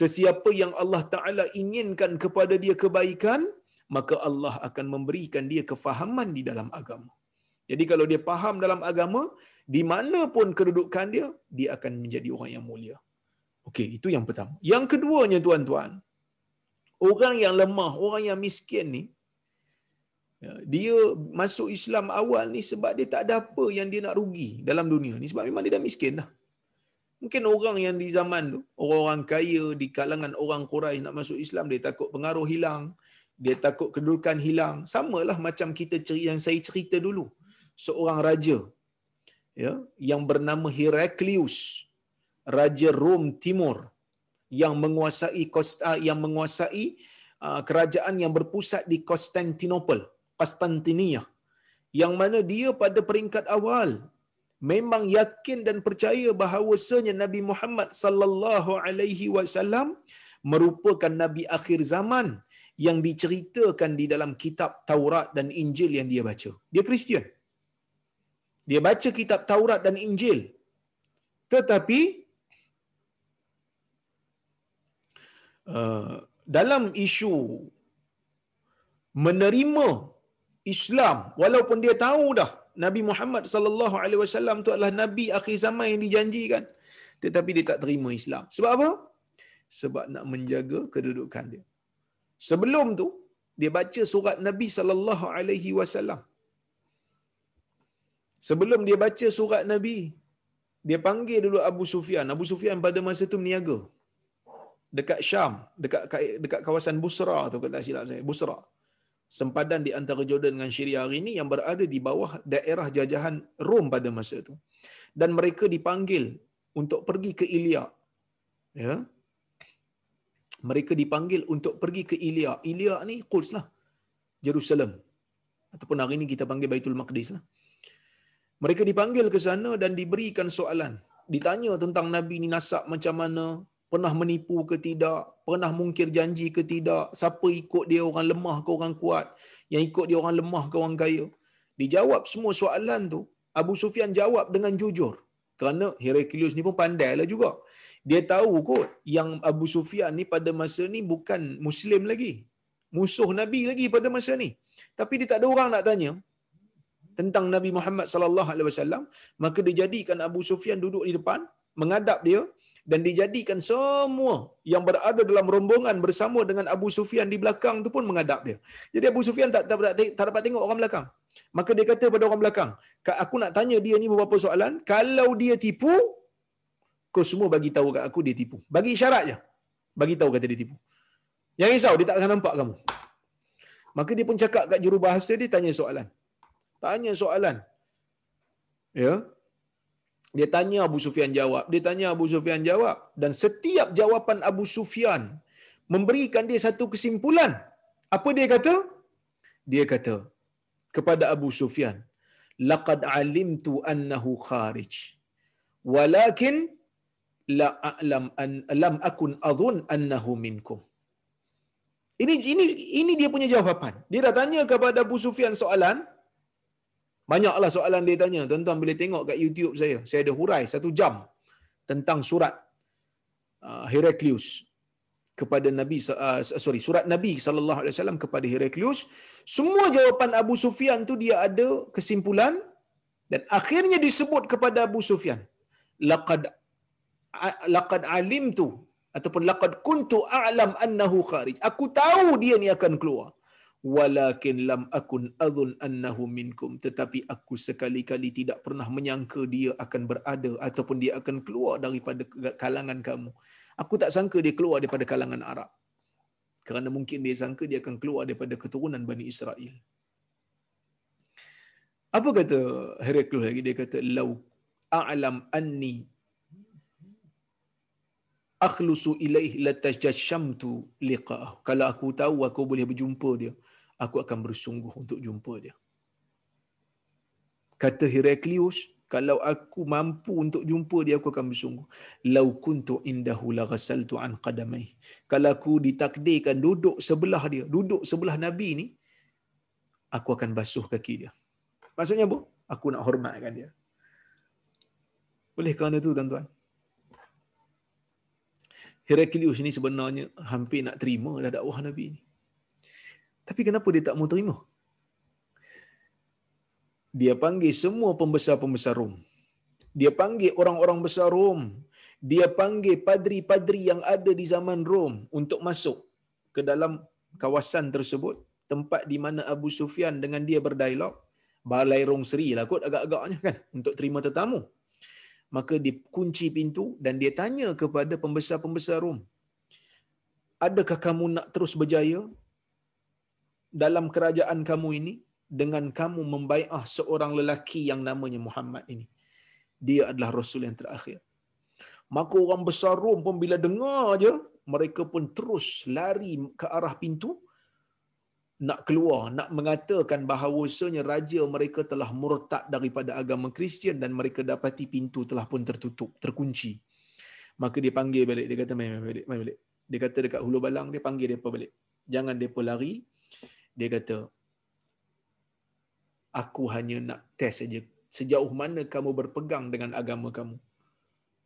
Sesiapa yang Allah Taala inginkan kepada dia kebaikan, maka Allah akan memberikan dia kefahaman di dalam agama. Jadi kalau dia faham dalam agama, di mana pun kedudukan dia, dia akan menjadi orang yang mulia. Okey, itu yang pertama. Yang keduanya tuan-tuan, orang yang lemah, orang yang miskin ni, ya, dia masuk Islam awal ni sebab dia tak ada apa yang dia nak rugi dalam dunia ni. Sebab memang dia dah miskin dah. Mungkin orang yang di zaman tu, orang-orang kaya di kalangan orang Quraisy nak masuk Islam, dia takut pengaruh hilang, dia takut kedudukan hilang. Samalah macam kita cerita yang saya cerita dulu. Seorang raja ya, yang bernama Heraklius, raja Rom Timur yang menguasai Kosta yang menguasai uh, kerajaan yang berpusat di Konstantinopel, Konstantinia. Yang mana dia pada peringkat awal memang yakin dan percaya bahawasanya Nabi Muhammad sallallahu alaihi wasallam merupakan nabi akhir zaman yang diceritakan di dalam kitab Taurat dan Injil yang dia baca. Dia Kristian. Dia baca kitab Taurat dan Injil. Tetapi uh, dalam isu menerima Islam walaupun dia tahu dah Nabi Muhammad sallallahu alaihi wasallam itu adalah nabi akhir zaman yang dijanjikan tetapi dia tak terima Islam. Sebab apa? Sebab nak menjaga kedudukan dia. Sebelum tu dia baca surat Nabi sallallahu alaihi wasallam. Sebelum dia baca surat Nabi, dia panggil dulu Abu Sufyan. Abu Sufyan pada masa tu meniaga dekat Syam, dekat dekat kawasan Busra tu kata silap saya, Busra sempadan di antara Jordan dengan Syria hari ini yang berada di bawah daerah jajahan Rom pada masa itu. Dan mereka dipanggil untuk pergi ke Ilya. Ya. Mereka dipanggil untuk pergi ke Ilya. Ilya ni Quds lah. Jerusalem. Ataupun hari ini kita panggil Baitul Maqdis lah. Mereka dipanggil ke sana dan diberikan soalan. Ditanya tentang Nabi ni nasab macam mana, pernah menipu ke tidak, pernah mungkir janji ke tidak, siapa ikut dia orang lemah ke orang kuat, yang ikut dia orang lemah ke orang kaya. Dijawab semua soalan tu, Abu Sufyan jawab dengan jujur. Kerana Heraklius ni pun pandai lah juga. Dia tahu kot yang Abu Sufyan ni pada masa ni bukan Muslim lagi. Musuh Nabi lagi pada masa ni. Tapi dia tak ada orang nak tanya tentang Nabi Muhammad sallallahu alaihi wasallam, maka dijadikan Abu Sufyan duduk di depan, menghadap dia, dan dijadikan semua yang berada dalam rombongan bersama dengan Abu Sufyan di belakang tu pun menghadap dia. Jadi Abu Sufyan tak, tak, tak, tak dapat tengok orang belakang. Maka dia kata pada orang belakang, aku nak tanya dia ni beberapa soalan, kalau dia tipu, kau semua bagi tahu kat aku dia tipu. Bagi isyarat je. Bagi tahu kata dia tipu. Yang risau, dia tak akan nampak kamu. Maka dia pun cakap kat jurubahasa dia, tanya soalan. Tanya soalan. Ya, dia tanya Abu Sufyan jawab, dia tanya Abu Sufyan jawab dan setiap jawapan Abu Sufyan memberikan dia satu kesimpulan. Apa dia kata? Dia kata kepada Abu Sufyan, "Laqad alimtu annahu kharij. Walakin la a'lam an lam akun adhun annahu minkum." Ini ini ini dia punya jawapan. Dia dah tanya kepada Abu Sufyan soalan, Banyaklah soalan dia tanya. Tuan-tuan boleh tengok kat YouTube saya. Saya ada hurai satu jam tentang surat uh, Heraklius kepada Nabi uh, sorry surat Nabi sallallahu alaihi wasallam kepada Heraklius semua jawapan Abu Sufyan tu dia ada kesimpulan dan akhirnya disebut kepada Abu Sufyan laqad laqad alimtu ataupun laqad kuntu a'lam annahu kharij aku tahu dia ni akan keluar walakin lam akun adhun annahu minkum. Tetapi aku sekali-kali tidak pernah menyangka dia akan berada ataupun dia akan keluar daripada kalangan kamu. Aku tak sangka dia keluar daripada kalangan Arab. Kerana mungkin dia sangka dia akan keluar daripada keturunan Bani Israel. Apa kata Heraklius lagi? Dia kata lau a'lam anni akhlusu ilaih latajashamtu liqa'ah kalau aku tahu aku boleh berjumpa dia aku akan bersungguh untuk jumpa dia. Kata Heraklius, kalau aku mampu untuk jumpa dia, aku akan bersungguh. Lau kuntu indahu la ghasaltu an qadamai. Kalau aku ditakdirkan duduk sebelah dia, duduk sebelah Nabi ni, aku akan basuh kaki dia. Maksudnya apa? Aku nak hormatkan dia. Boleh kerana tu tuan-tuan? Heraklius ni sebenarnya hampir nak terima dah dakwah Nabi ni. Tapi kenapa dia tak mau terima? Dia panggil semua pembesar-pembesar Rom. Dia panggil orang-orang besar Rom. Dia panggil padri-padri yang ada di zaman Rom untuk masuk ke dalam kawasan tersebut, tempat di mana Abu Sufyan dengan dia berdialog. Balai Rong Seri lah kot agak-agaknya kan untuk terima tetamu. Maka dia kunci pintu dan dia tanya kepada pembesar-pembesar Rom. Adakah kamu nak terus berjaya dalam kerajaan kamu ini dengan kamu membaiah seorang lelaki yang namanya Muhammad ini. Dia adalah Rasul yang terakhir. Maka orang besar Rom pun bila dengar aja, mereka pun terus lari ke arah pintu nak keluar, nak mengatakan bahawasanya raja mereka telah murtad daripada agama Kristian dan mereka dapati pintu telah pun tertutup, terkunci. Maka dia panggil balik, dia kata, main balik, main balik. Dia kata dekat hulu balang, dia panggil dia balik. Jangan dia lari, dia kata aku hanya nak test saja. Sejauh mana kamu berpegang dengan agama kamu?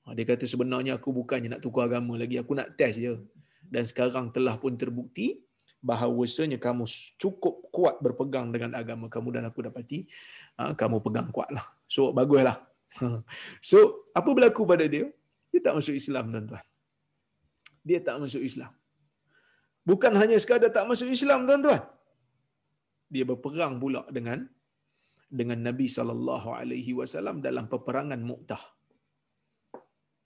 Ha, dia kata sebenarnya aku bukannya nak tukar agama lagi. Aku nak test je. Dan sekarang telah pun terbukti bahawasanya kamu cukup kuat berpegang dengan agama kamu dan aku dapati ha, kamu pegang kuatlah. So baguslah. So apa berlaku pada dia? Dia tak masuk Islam tuan-tuan. Dia tak masuk Islam. Bukan hanya sekadar tak masuk Islam tuan-tuan dia berperang pula dengan dengan Nabi sallallahu alaihi wasallam dalam peperangan Mu'tah.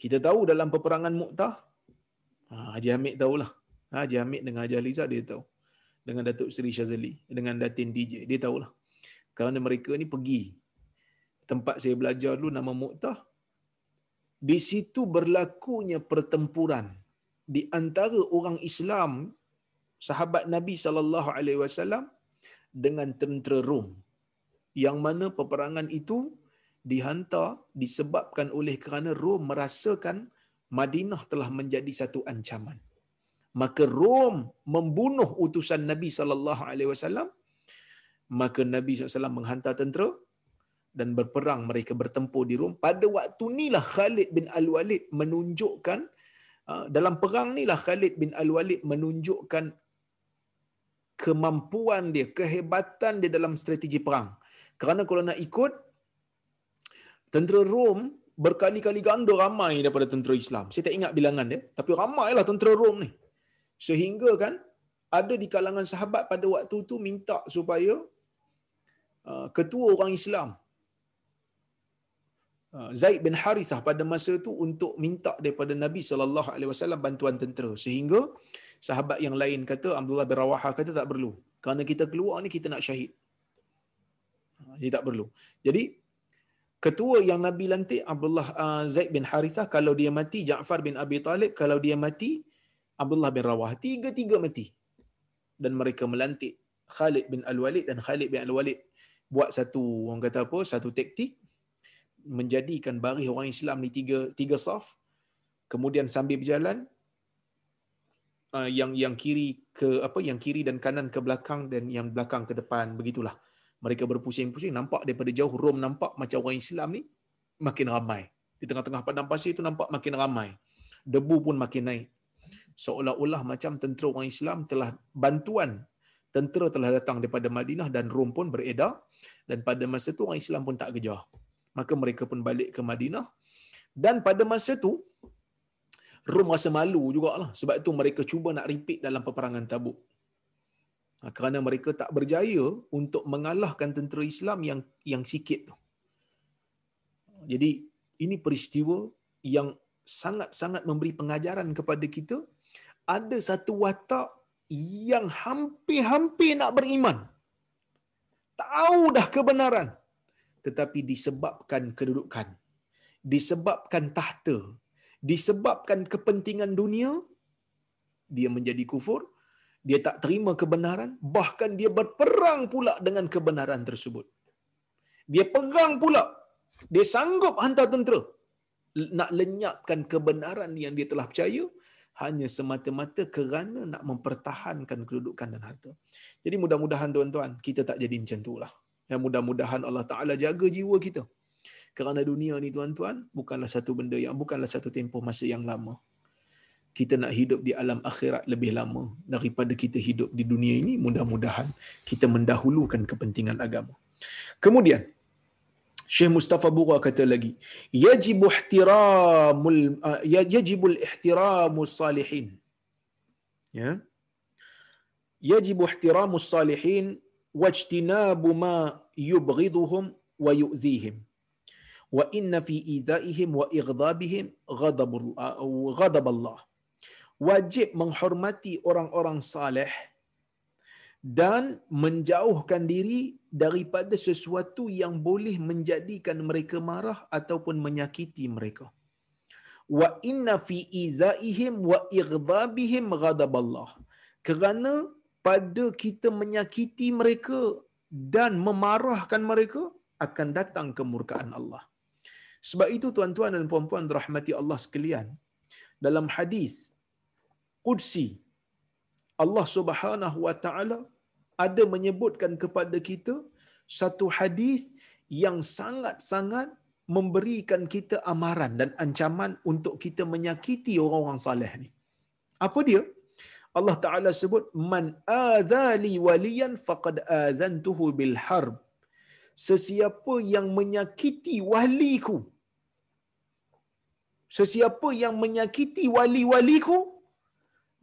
Kita tahu dalam peperangan Mu'tah, ha, Haji Hamid tahulah. Ha, Haji Hamid dengan Haji Aliza dia tahu. Dengan Datuk Seri Syazali, dengan Datin DJ, dia tahulah. Kerana mereka ni pergi tempat saya belajar dulu nama Mu'tah. Di situ berlakunya pertempuran di antara orang Islam sahabat Nabi sallallahu alaihi wasallam dengan tentera Rom yang mana peperangan itu dihantar disebabkan oleh kerana Rom merasakan Madinah telah menjadi satu ancaman. Maka Rom membunuh utusan Nabi sallallahu alaihi wasallam. Maka Nabi SAW menghantar tentera dan berperang mereka bertempur di Rom. Pada waktu inilah Khalid bin Al-Walid menunjukkan uh, dalam perang inilah Khalid bin Al-Walid menunjukkan kemampuan dia, kehebatan dia dalam strategi perang. Kerana kalau nak ikut, tentera Rom berkali-kali ganda ramai daripada tentera Islam. Saya tak ingat bilangan dia, tapi ramailah tentera Rom ni. Sehingga kan, ada di kalangan sahabat pada waktu tu minta supaya uh, ketua orang Islam, uh, Zaid bin Harithah pada masa itu untuk minta daripada Nabi wasallam bantuan tentera sehingga sahabat yang lain kata Abdullah bin Rawaha kata tak perlu. Kerana kita keluar ni kita nak syahid. Ha, jadi tak perlu. Jadi ketua yang Nabi lantik Abdullah uh, Zaid bin Harithah kalau dia mati Ja'far bin Abi Talib kalau dia mati Abdullah bin Rawaha. Tiga-tiga mati. Dan mereka melantik Khalid bin Al-Walid dan Khalid bin Al-Walid buat satu orang kata apa satu taktik menjadikan baris orang Islam ni tiga tiga saf kemudian sambil berjalan uh, yang yang kiri ke apa yang kiri dan kanan ke belakang dan yang belakang ke depan. Begitulah. Mereka berpusing-pusing. Nampak daripada jauh Rom nampak macam orang Islam ni makin ramai. Di tengah-tengah padang pasir itu nampak makin ramai. Debu pun makin naik. Seolah-olah macam tentera orang Islam telah bantuan tentera telah datang daripada Madinah dan Rom pun beredar. Dan pada masa tu orang Islam pun tak kejar. Maka mereka pun balik ke Madinah. Dan pada masa tu Rom rasa malu jugalah sebab itu mereka cuba nak repeat dalam peperangan Tabuk. Ha, kerana mereka tak berjaya untuk mengalahkan tentera Islam yang yang sikit tu. Jadi ini peristiwa yang sangat-sangat memberi pengajaran kepada kita ada satu watak yang hampir-hampir nak beriman. Tahu dah kebenaran. Tetapi disebabkan kedudukan. Disebabkan tahta. Disebabkan kepentingan dunia. Dia menjadi kufur. Dia tak terima kebenaran. Bahkan dia berperang pula dengan kebenaran tersebut. Dia perang pula. Dia sanggup hantar tentera. Nak lenyapkan kebenaran yang dia telah percaya hanya semata-mata kerana nak mempertahankan kedudukan dan harta. Jadi mudah-mudahan tuan-tuan kita tak jadi macam itulah. Ya mudah-mudahan Allah Taala jaga jiwa kita. Kerana dunia ni tuan-tuan bukanlah satu benda yang bukanlah satu tempoh masa yang lama. Kita nak hidup di alam akhirat lebih lama daripada kita hidup di dunia ini. Mudah-mudahan kita mendahulukan kepentingan agama. Kemudian Syekh Mustafa Bura kata lagi, yajibu ihtiramul uh, yajibul ihtiramus salihin. Ya. Yajibu ihtiramus salihin wajtinabu ma yubghiduhum wa yu'dhihim. Wa inna fi idhaihim wa ighdabihim ghadab Allah. Wajib menghormati orang-orang saleh dan menjauhkan diri daripada sesuatu yang boleh menjadikan mereka marah ataupun menyakiti mereka. Wa inna fi izaihim wa ighdabihim ghadaballah. Kerana pada kita menyakiti mereka dan memarahkan mereka akan datang kemurkaan Allah. Sebab itu tuan-tuan dan puan-puan rahmati Allah sekalian, dalam hadis Qudsi Allah Subhanahu wa taala ada menyebutkan kepada kita satu hadis yang sangat-sangat memberikan kita amaran dan ancaman untuk kita menyakiti orang-orang saleh ni. Apa dia? Allah Taala sebut man adzali waliyan faqad adzantuhu bil harb. Sesiapa yang menyakiti waliku Sesiapa yang menyakiti wali-waliku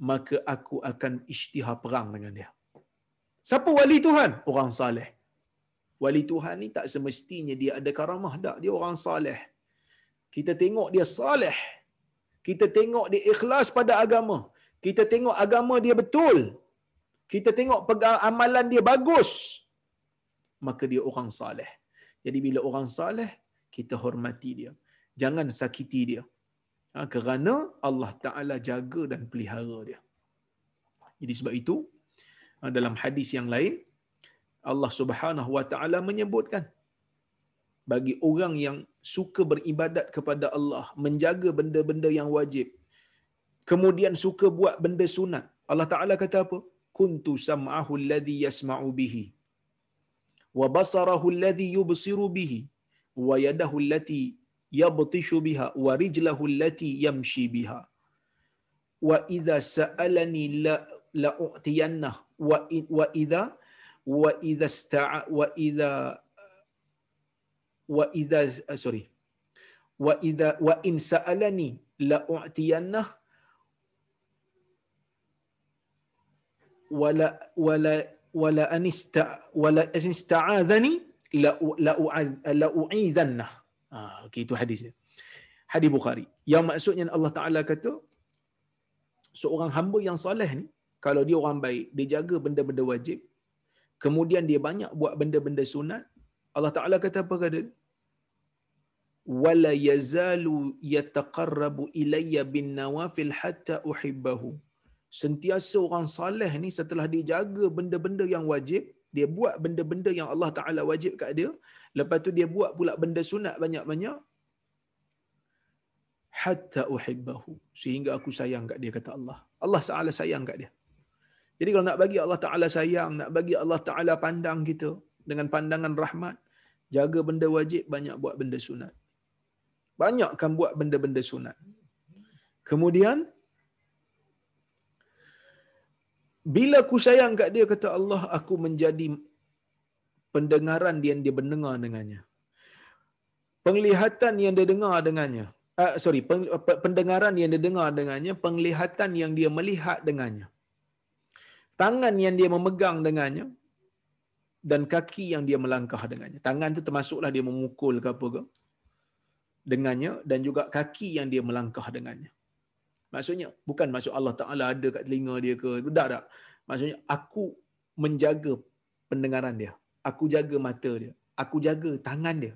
maka aku akan isytihar perang dengan dia. Siapa wali Tuhan? Orang saleh. Wali Tuhan ni tak semestinya dia ada karamah tak. Dia orang saleh. Kita tengok dia saleh. Kita tengok dia ikhlas pada agama. Kita tengok agama dia betul. Kita tengok amalan dia bagus. Maka dia orang saleh. Jadi bila orang saleh, kita hormati dia. Jangan sakiti dia. Ha, kerana Allah Ta'ala jaga dan pelihara dia. Jadi sebab itu, Ha, dalam hadis yang lain Allah Subhanahu wa taala menyebutkan bagi orang yang suka beribadat kepada Allah, menjaga benda-benda yang wajib, kemudian suka buat benda sunat. Allah Taala kata apa? Kuntu sam'ahu alladhi yasma'u bihi wa basarahu alladhi yubsiru bihi wa yadahu allati yabtishu biha wa rijlahu allati yamshi biha wa idza sa'alani la la'utiyanna wa wa idza wa idza sta'a wa idza wala anista wala ista'adhani la la la u'idhanna ah okey itu hadisnya hadis bukhari yang maksudnya Allah taala kata seorang hamba yang soleh ni kalau dia orang baik, dia jaga benda-benda wajib, kemudian dia banyak buat benda-benda sunat, Allah Taala kata apa kata? Wala yazalu yataqarrabu ilayya bin nawafil hatta uhibbahu. Sentiasa orang saleh ni setelah dia jaga benda-benda yang wajib, dia buat benda-benda yang Allah Taala wajib kat dia, lepas tu dia buat pula benda sunat banyak-banyak, hatta uhibbahu sehingga aku sayang kat dia kata Allah. Allah Taala sayang kat dia. Jadi kalau nak bagi Allah Ta'ala sayang, nak bagi Allah Ta'ala pandang kita dengan pandangan rahmat, jaga benda wajib, banyak buat benda sunat. Banyakkan buat benda-benda sunat. Kemudian, bila aku sayang kat dia kata Allah aku menjadi pendengaran yang dia mendengar dengannya. Penglihatan yang dia dengar dengannya. Uh, sorry pendengaran yang dia dengar dengannya penglihatan yang dia melihat dengannya. Tangan yang dia memegang dengannya dan kaki yang dia melangkah dengannya. Tangan tu termasuklah dia memukul ke apa ke dengannya dan juga kaki yang dia melangkah dengannya Maksudnya bukan maksud Allah Taala ada kat telinga dia ke. Tak tak. Maksudnya aku menjaga pendengaran dia. Aku jaga mata dia. Aku jaga tangan dia.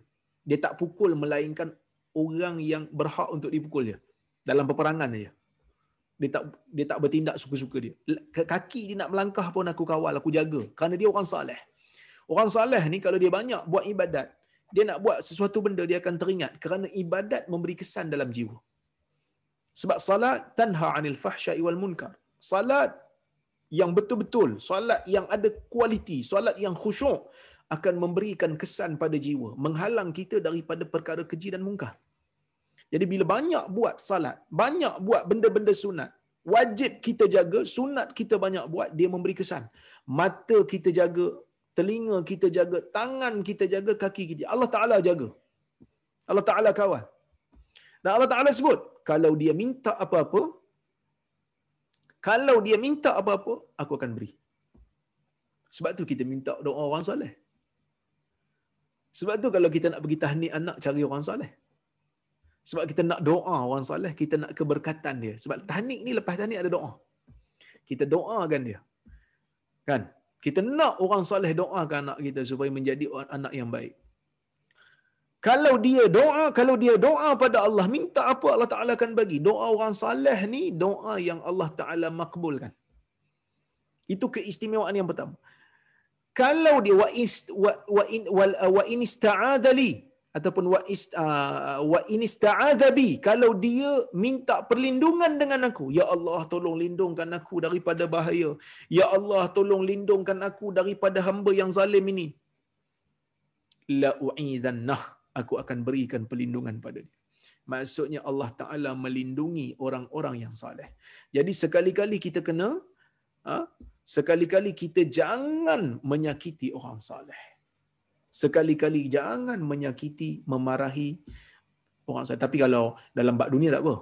Dia tak pukul melainkan orang yang berhak untuk dipukul dia. Dalam peperangan dia. Dia tak dia tak bertindak suka-suka dia. Kaki dia nak melangkah pun aku kawal, aku jaga. Kerana dia orang saleh. Orang saleh ni kalau dia banyak buat ibadat, dia nak buat sesuatu benda dia akan teringat kerana ibadat memberi kesan dalam jiwa. Sebab salat tanha anil fahsya'i wal munkar. Salat yang betul-betul, salat yang ada kualiti, salat yang khusyuk akan memberikan kesan pada jiwa, menghalang kita daripada perkara keji dan mungkar. Jadi bila banyak buat salat, banyak buat benda-benda sunat, wajib kita jaga, sunat kita banyak buat, dia memberi kesan. Mata kita jaga, telinga kita jaga, tangan kita jaga, kaki kita. Allah Taala jaga. Allah Taala kawal. Dan Allah Taala sebut, kalau dia minta apa-apa, kalau dia minta apa-apa, aku akan beri. Sebab tu kita minta doa orang soleh. Sebab tu kalau kita nak pergi tahnik anak, cari orang soleh. Sebab kita nak doa orang soleh, kita nak keberkatan dia. Sebab tahnik ni lepas tahnik ada doa. Kita doakan dia. Kan? Kita nak orang soleh doakan anak kita supaya menjadi anak yang baik. Kalau dia doa, kalau dia doa pada Allah, minta apa Allah Ta'ala akan bagi. Doa orang salih ni, doa yang Allah Ta'ala makbulkan. Itu keistimewaan yang pertama. Kalau dia wa ist wa wa in wal wa in ista'adali ataupun wa ist uh, wa in ista'adabi kalau dia minta perlindungan dengan aku ya Allah tolong lindungkan aku daripada bahaya ya Allah tolong lindungkan aku daripada hamba yang zalim ini la u'idhannah aku akan berikan perlindungan pada dia. Maksudnya Allah Ta'ala melindungi orang-orang yang saleh. Jadi sekali-kali kita kena, ha? sekali-kali kita jangan menyakiti orang saleh. Sekali-kali jangan menyakiti, memarahi orang saleh. Tapi kalau dalam bak dunia tak apa.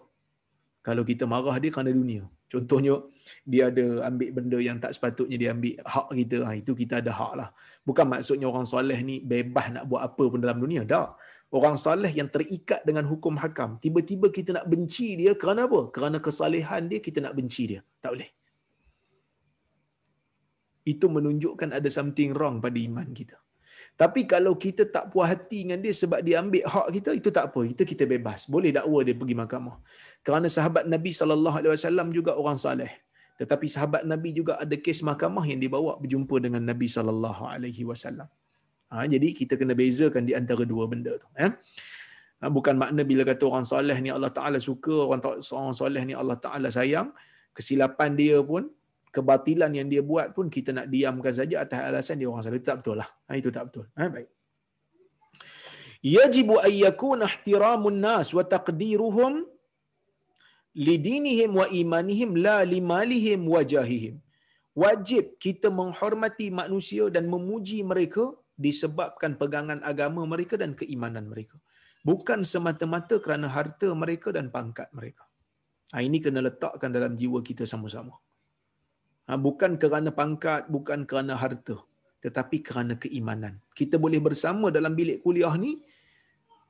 Kalau kita marah dia kerana dunia. Contohnya, dia ada ambil benda yang tak sepatutnya dia ambil hak kita. Ha, itu kita ada hak lah. Bukan maksudnya orang soleh ni bebas nak buat apa pun dalam dunia. Tak. Orang soleh yang terikat dengan hukum hakam. Tiba-tiba kita nak benci dia kerana apa? Kerana kesalehan dia, kita nak benci dia. Tak boleh. Itu menunjukkan ada something wrong pada iman kita. Tapi kalau kita tak puas hati dengan dia sebab dia ambil hak kita, itu tak apa. Itu kita bebas. Boleh dakwa dia pergi mahkamah. Kerana sahabat Nabi wasallam juga orang saleh. Tetapi sahabat Nabi juga ada kes mahkamah yang dibawa berjumpa dengan Nabi sallallahu alaihi wasallam. Ha, jadi kita kena bezakan di antara dua benda tu. Ya? Ha, bukan makna bila kata orang soleh ni Allah Ta'ala suka, orang, orang soleh ni Allah Ta'ala sayang, kesilapan dia pun, kebatilan yang dia buat pun kita nak diamkan saja atas alasan dia orang soleh. Itu tak betul lah. Ha, itu tak betul. Ha, baik. Yajibu ayyakuna ihtiramun nas wa taqdiruhum lidinihim wa imanihim la limalihim wa jahihim. Wajib kita menghormati manusia dan memuji mereka disebabkan pegangan agama mereka dan keimanan mereka. Bukan semata-mata kerana harta mereka dan pangkat mereka. Ha, ini kena letakkan dalam jiwa kita sama-sama. Ha, bukan kerana pangkat, bukan kerana harta. Tetapi kerana keimanan. Kita boleh bersama dalam bilik kuliah ni,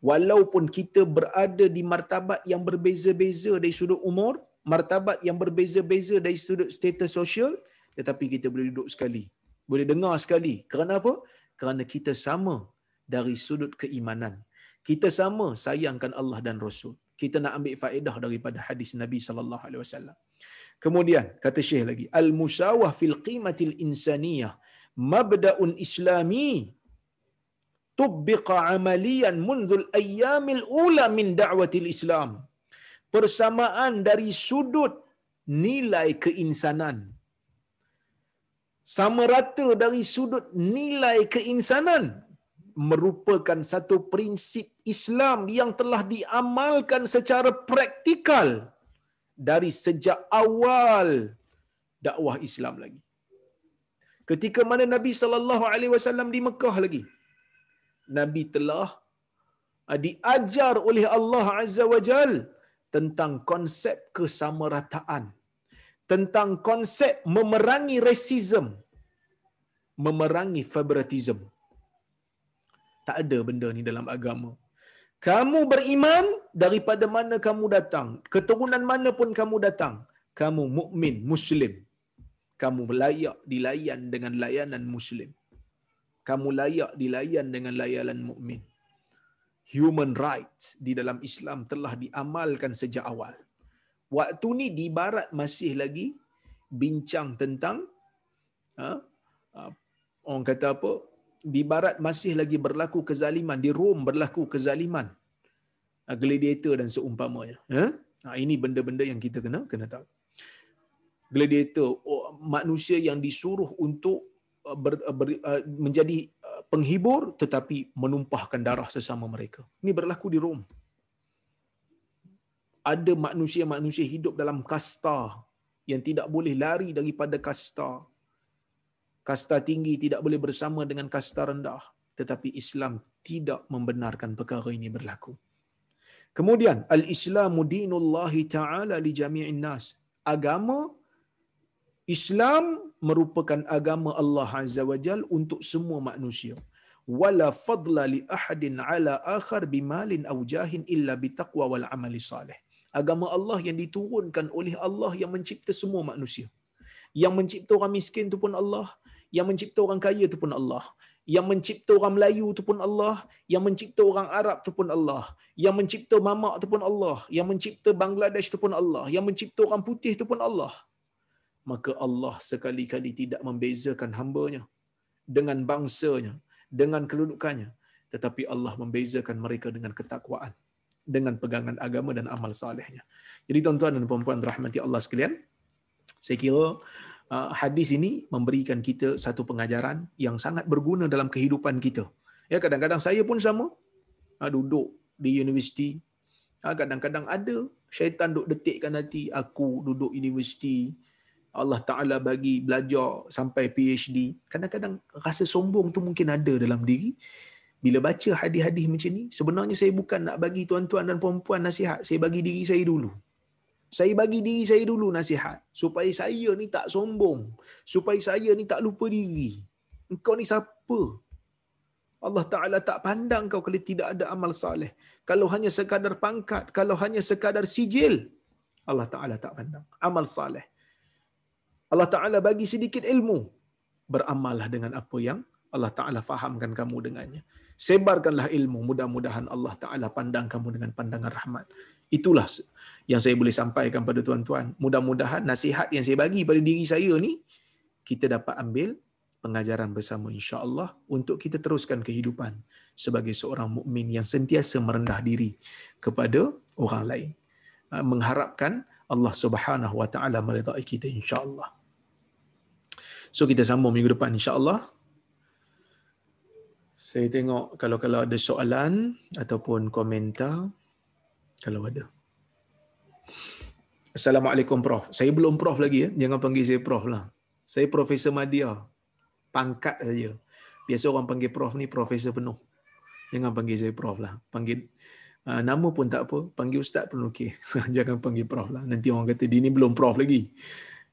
walaupun kita berada di martabat yang berbeza-beza dari sudut umur, martabat yang berbeza-beza dari sudut status sosial, tetapi kita boleh duduk sekali. Boleh dengar sekali. Kerana apa? Kerana kita sama dari sudut keimanan. Kita sama sayangkan Allah dan Rasul. Kita nak ambil faedah daripada hadis Nabi sallallahu alaihi wasallam. Kemudian kata Syekh lagi, al-musawah fil qimatil insaniyah mabda'un islami tubbiqa amalian munzul ayyamil ula min da'watil Islam. Persamaan dari sudut nilai keinsanan. Sama rata dari sudut nilai keinsanan merupakan satu prinsip Islam yang telah diamalkan secara praktikal dari sejak awal dakwah Islam lagi. ketika mana Nabi sallallahu alaihi wasallam di Mekah lagi Nabi telah uh, diajar oleh Allah azza wajal tentang konsep kesamarataan tentang konsep memerangi rasism memerangi favoritism tak ada benda ni dalam agama kamu beriman daripada mana kamu datang. Keturunan mana pun kamu datang. Kamu mukmin muslim. Kamu layak dilayan dengan layanan muslim. Kamu layak dilayan dengan layanan mukmin. Human rights di dalam Islam telah diamalkan sejak awal. Waktu ni di barat masih lagi bincang tentang ha, ha orang kata apa di barat masih lagi berlaku kezaliman di Rom berlaku kezaliman. Ha, gladiator dan seumpamanya. Ha? ha ini benda-benda yang kita kena kena tahu. Gladiator manusia yang disuruh untuk uh, ber, ber, menjadi penghibur tetapi menumpahkan darah sesama mereka. Ini berlaku di Rom. Ada manusia-manusia hidup dalam kasta yang tidak boleh lari daripada kasta kasta tinggi tidak boleh bersama dengan kasta rendah tetapi Islam tidak membenarkan perkara ini berlaku. Kemudian al-islamu dinullah taala li jami'in nas. Agama Islam merupakan agama Allah azza wajal untuk semua manusia. Wala fadla li ahadin ala akhar bimalin aw jahin illa bitaqwa wal amali salih. Agama Allah yang diturunkan oleh Allah yang mencipta semua manusia. Yang mencipta orang miskin itu pun Allah yang mencipta orang kaya itu pun Allah. Yang mencipta orang Melayu itu pun Allah. Yang mencipta orang Arab itu pun Allah. Yang mencipta mamak itu pun Allah. Yang mencipta Bangladesh itu pun Allah. Yang mencipta orang putih itu pun Allah. Maka Allah sekali-kali tidak membezakan hambanya dengan bangsanya, dengan kedudukannya. Tetapi Allah membezakan mereka dengan ketakwaan, dengan pegangan agama dan amal salehnya. Jadi tuan-tuan dan puan-puan rahmati Allah sekalian, saya kira hadis ini memberikan kita satu pengajaran yang sangat berguna dalam kehidupan kita. Ya kadang-kadang saya pun sama uh, duduk di universiti. Uh, kadang-kadang ada syaitan duk detikkan hati aku duduk universiti. Allah Taala bagi belajar sampai PhD. Kadang-kadang rasa sombong tu mungkin ada dalam diri. Bila baca hadis-hadis macam ni, sebenarnya saya bukan nak bagi tuan-tuan dan puan-puan nasihat. Saya bagi diri saya dulu. Saya bagi diri saya dulu nasihat supaya saya ni tak sombong, supaya saya ni tak lupa diri. Engkau ni siapa? Allah Taala tak pandang kau kalau tidak ada amal saleh. Kalau hanya sekadar pangkat, kalau hanya sekadar sijil, Allah Taala tak pandang. Amal saleh. Allah Taala bagi sedikit ilmu, beramallah dengan apa yang Allah Taala fahamkan kamu dengannya. Sebarkanlah ilmu, mudah-mudahan Allah Taala pandang kamu dengan pandangan rahmat. Itulah yang saya boleh sampaikan pada tuan-tuan. Mudah-mudahan nasihat yang saya bagi pada diri saya ni kita dapat ambil pengajaran bersama insya-Allah untuk kita teruskan kehidupan sebagai seorang mukmin yang sentiasa merendah diri kepada orang lain. Ha, mengharapkan Allah Subhanahu wa taala meridai kita insya-Allah. So kita sambung minggu depan insya-Allah. Saya tengok kalau kalau ada soalan ataupun komentar kalau ada. Assalamualaikum Prof. Saya belum Prof lagi ya. Jangan panggil saya Prof lah. Saya Profesor Madya. Pangkat saja. Biasa orang panggil Prof ni Profesor penuh. Jangan panggil saya Prof lah. Panggil uh, nama pun tak apa. Panggil Ustaz pun okey. Jangan panggil Prof lah. Nanti orang kata dia ni belum Prof lagi.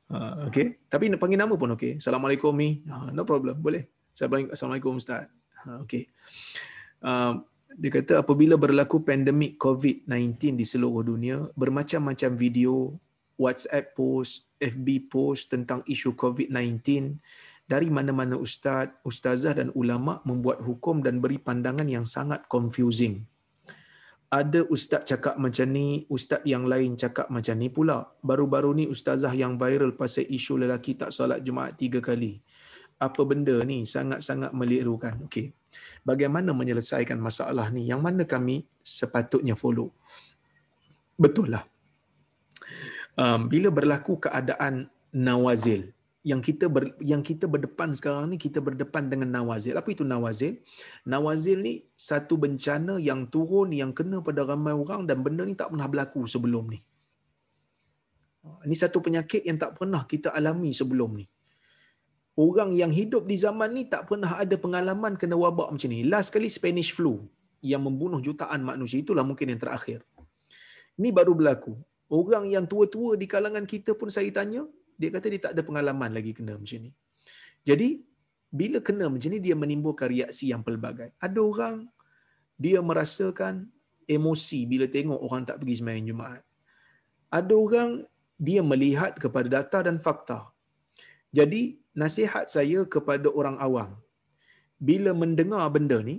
Uh, okay. Tapi panggil nama pun okey. Assalamualaikum mi. Uh, no problem. Boleh. Assalamualaikum Ustaz. Uh, dia kata apabila berlaku pandemik COVID-19 di seluruh dunia, bermacam-macam video, WhatsApp post, FB post tentang isu COVID-19 dari mana-mana ustaz, ustazah dan ulama membuat hukum dan beri pandangan yang sangat confusing. Ada ustaz cakap macam ni, ustaz yang lain cakap macam ni pula. Baru-baru ni ustazah yang viral pasal isu lelaki tak solat Jumaat tiga kali. Apa benda ni sangat-sangat melirukan. Okey. Bagaimana menyelesaikan masalah ni? Yang mana kami sepatutnya follow? Betul lah. Um, bila berlaku keadaan nawazil yang kita ber, yang kita berdepan sekarang ni kita berdepan dengan nawazil. Apa itu nawazil? Nawazil ni satu bencana yang turun yang kena pada ramai orang dan benda ni tak pernah berlaku sebelum ni. Ini satu penyakit yang tak pernah kita alami sebelum ni orang yang hidup di zaman ni tak pernah ada pengalaman kena wabak macam ni. Last kali Spanish flu yang membunuh jutaan manusia itulah mungkin yang terakhir. Ini baru berlaku. Orang yang tua-tua di kalangan kita pun saya tanya, dia kata dia tak ada pengalaman lagi kena macam ni. Jadi, bila kena macam ni, dia menimbulkan reaksi yang pelbagai. Ada orang, dia merasakan emosi bila tengok orang tak pergi sembahyang Jumaat. Ada orang, dia melihat kepada data dan fakta. Jadi, nasihat saya kepada orang awam, bila mendengar benda ni,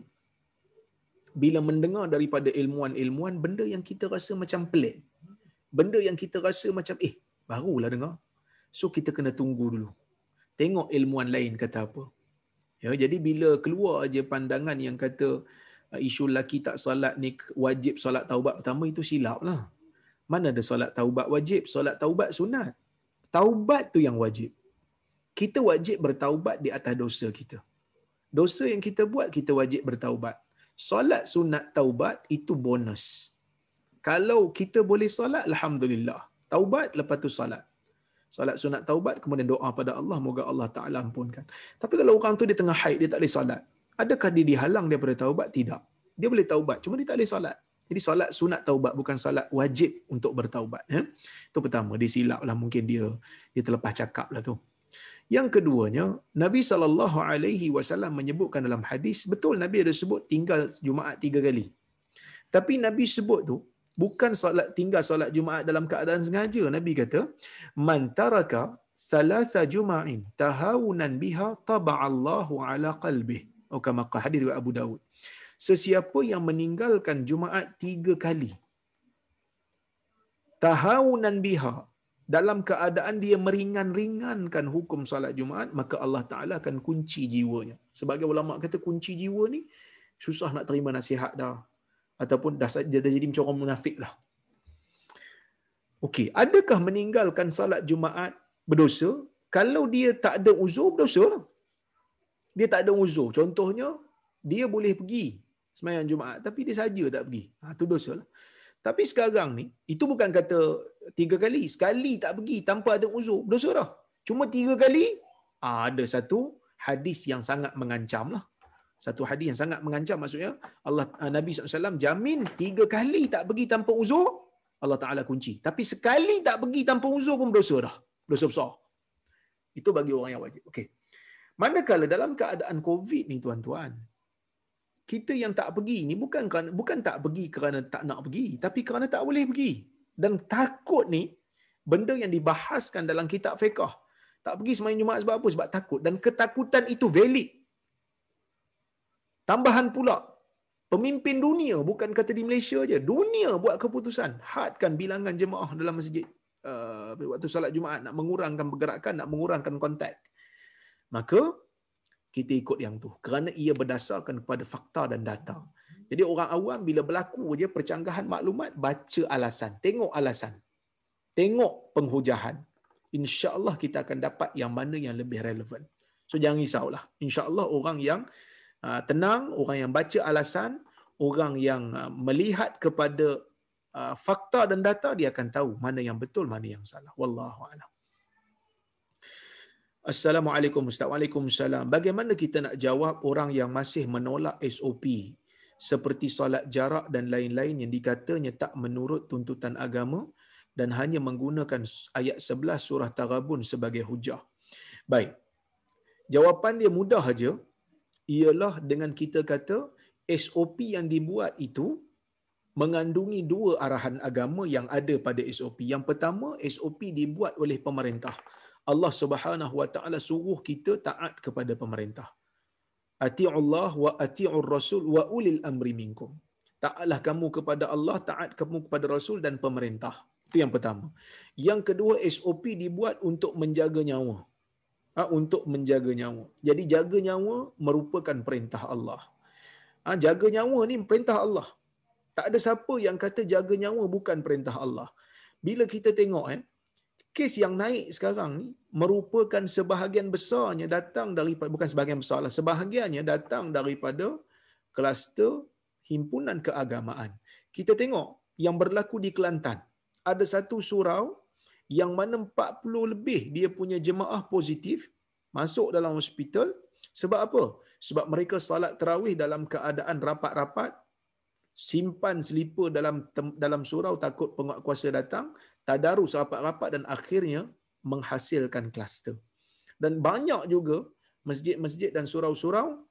bila mendengar daripada ilmuan-ilmuan, benda yang kita rasa macam pelik, benda yang kita rasa macam, eh, barulah dengar. So, kita kena tunggu dulu. Tengok ilmuan lain kata apa. Ya, jadi bila keluar aja pandangan yang kata uh, isu laki tak solat ni wajib solat taubat pertama itu silap lah. Mana ada solat taubat wajib, solat taubat sunat. Taubat tu yang wajib. Kita wajib bertaubat di atas dosa kita. Dosa yang kita buat, kita wajib bertaubat. Solat sunat taubat itu bonus. Kalau kita boleh solat, Alhamdulillah. Taubat lepas tu solat. Solat sunat taubat, kemudian doa pada Allah, moga Allah Ta'ala ampunkan. Tapi kalau orang tu dia tengah haid, dia tak boleh solat. Adakah dia dihalang daripada taubat? Tidak. Dia boleh taubat, cuma dia tak boleh solat. Jadi solat sunat taubat bukan solat wajib untuk bertaubat. Ya? Itu pertama, dia silap lah mungkin dia dia terlepas cakap lah tu. Yang keduanya, Nabi sallallahu alaihi wasallam menyebutkan dalam hadis, betul Nabi ada sebut tinggal Jumaat tiga kali. Tapi Nabi sebut tu bukan solat tinggal solat Jumaat dalam keadaan sengaja. Nabi kata, "Man taraka salasa juma'in tahawunan biha taba'allahu ala qalbih." Oh kama hadis riwayat Abu Dawud. Sesiapa yang meninggalkan Jumaat tiga kali tahawunan biha dalam keadaan dia meringan-ringankan hukum salat Jumaat, maka Allah Ta'ala akan kunci jiwanya. Sebagai ulama kata kunci jiwa ni, susah nak terima nasihat dah. Ataupun dah, dia dah jadi macam orang munafik lah. Okey, adakah meninggalkan salat Jumaat berdosa? Kalau dia tak ada uzur, berdosa lah. Dia tak ada uzur. Contohnya, dia boleh pergi semayang Jumaat, tapi dia saja tak pergi. Ha, itu dosa lah. Tapi sekarang ni, itu bukan kata tiga kali. Sekali tak pergi tanpa ada uzur. Berdosa dah. Cuma tiga kali, ada satu hadis yang sangat mengancam lah. Satu hadis yang sangat mengancam maksudnya Allah ah, Nabi SAW jamin tiga kali tak pergi tanpa uzur Allah Ta'ala kunci. Tapi sekali tak pergi tanpa uzur pun berdosa dah. Berdosa besar. Itu bagi orang yang wajib. Okey. Manakala dalam keadaan COVID ni tuan-tuan, kita yang tak pergi ni bukan kerana, bukan tak pergi kerana tak nak pergi, tapi kerana tak boleh pergi. Dan takut ni benda yang dibahaskan dalam kitab fiqh. Tak pergi semain Jumaat sebab apa? Sebab takut dan ketakutan itu valid. Tambahan pula pemimpin dunia bukan kata di Malaysia aja, dunia buat keputusan hadkan bilangan jemaah dalam masjid uh, waktu solat Jumaat nak mengurangkan pergerakan, nak mengurangkan kontak. Maka kita ikut yang tu kerana ia berdasarkan kepada fakta dan data. Jadi orang awam bila berlaku je percanggahan maklumat baca alasan, tengok alasan. Tengok penghujahan. Insya-Allah kita akan dapat yang mana yang lebih relevan. So jangan risaulah. Insya-Allah orang yang uh, tenang, orang yang baca alasan, orang yang uh, melihat kepada uh, fakta dan data dia akan tahu mana yang betul, mana yang salah. Wallahu a'lam. Assalamualaikum Ustaz. Waalaikumsalam. Bagaimana kita nak jawab orang yang masih menolak SOP seperti solat jarak dan lain-lain yang dikatanya tak menurut tuntutan agama dan hanya menggunakan ayat 11 surah Taghabun sebagai hujah. Baik. Jawapan dia mudah saja. Ialah dengan kita kata SOP yang dibuat itu mengandungi dua arahan agama yang ada pada SOP. Yang pertama, SOP dibuat oleh pemerintah. Allah Subhanahu wa taala suruh kita taat kepada pemerintah. Ati'ullah wa ati'ur rasul wa ulil amri minkum. Taatlah kamu kepada Allah, taat kamu kepada rasul dan pemerintah. Itu yang pertama. Yang kedua SOP dibuat untuk menjaga nyawa. Ha, untuk menjaga nyawa. Jadi jaga nyawa merupakan perintah Allah. Ha, jaga nyawa ni perintah Allah. Tak ada siapa yang kata jaga nyawa bukan perintah Allah. Bila kita tengok eh, kes yang naik sekarang ni merupakan sebahagian besarnya datang daripada bukan sebahagian besar lah sebahagiannya datang daripada kluster himpunan keagamaan. Kita tengok yang berlaku di Kelantan. Ada satu surau yang mana 40 lebih dia punya jemaah positif, masuk dalam hospital sebab apa? Sebab mereka salat tarawih dalam keadaan rapat-rapat, simpan selipar dalam dalam surau takut penguat kuasa datang, tadarus rapat-rapat dan akhirnya menghasilkan kluster. Dan banyak juga masjid-masjid dan surau-surau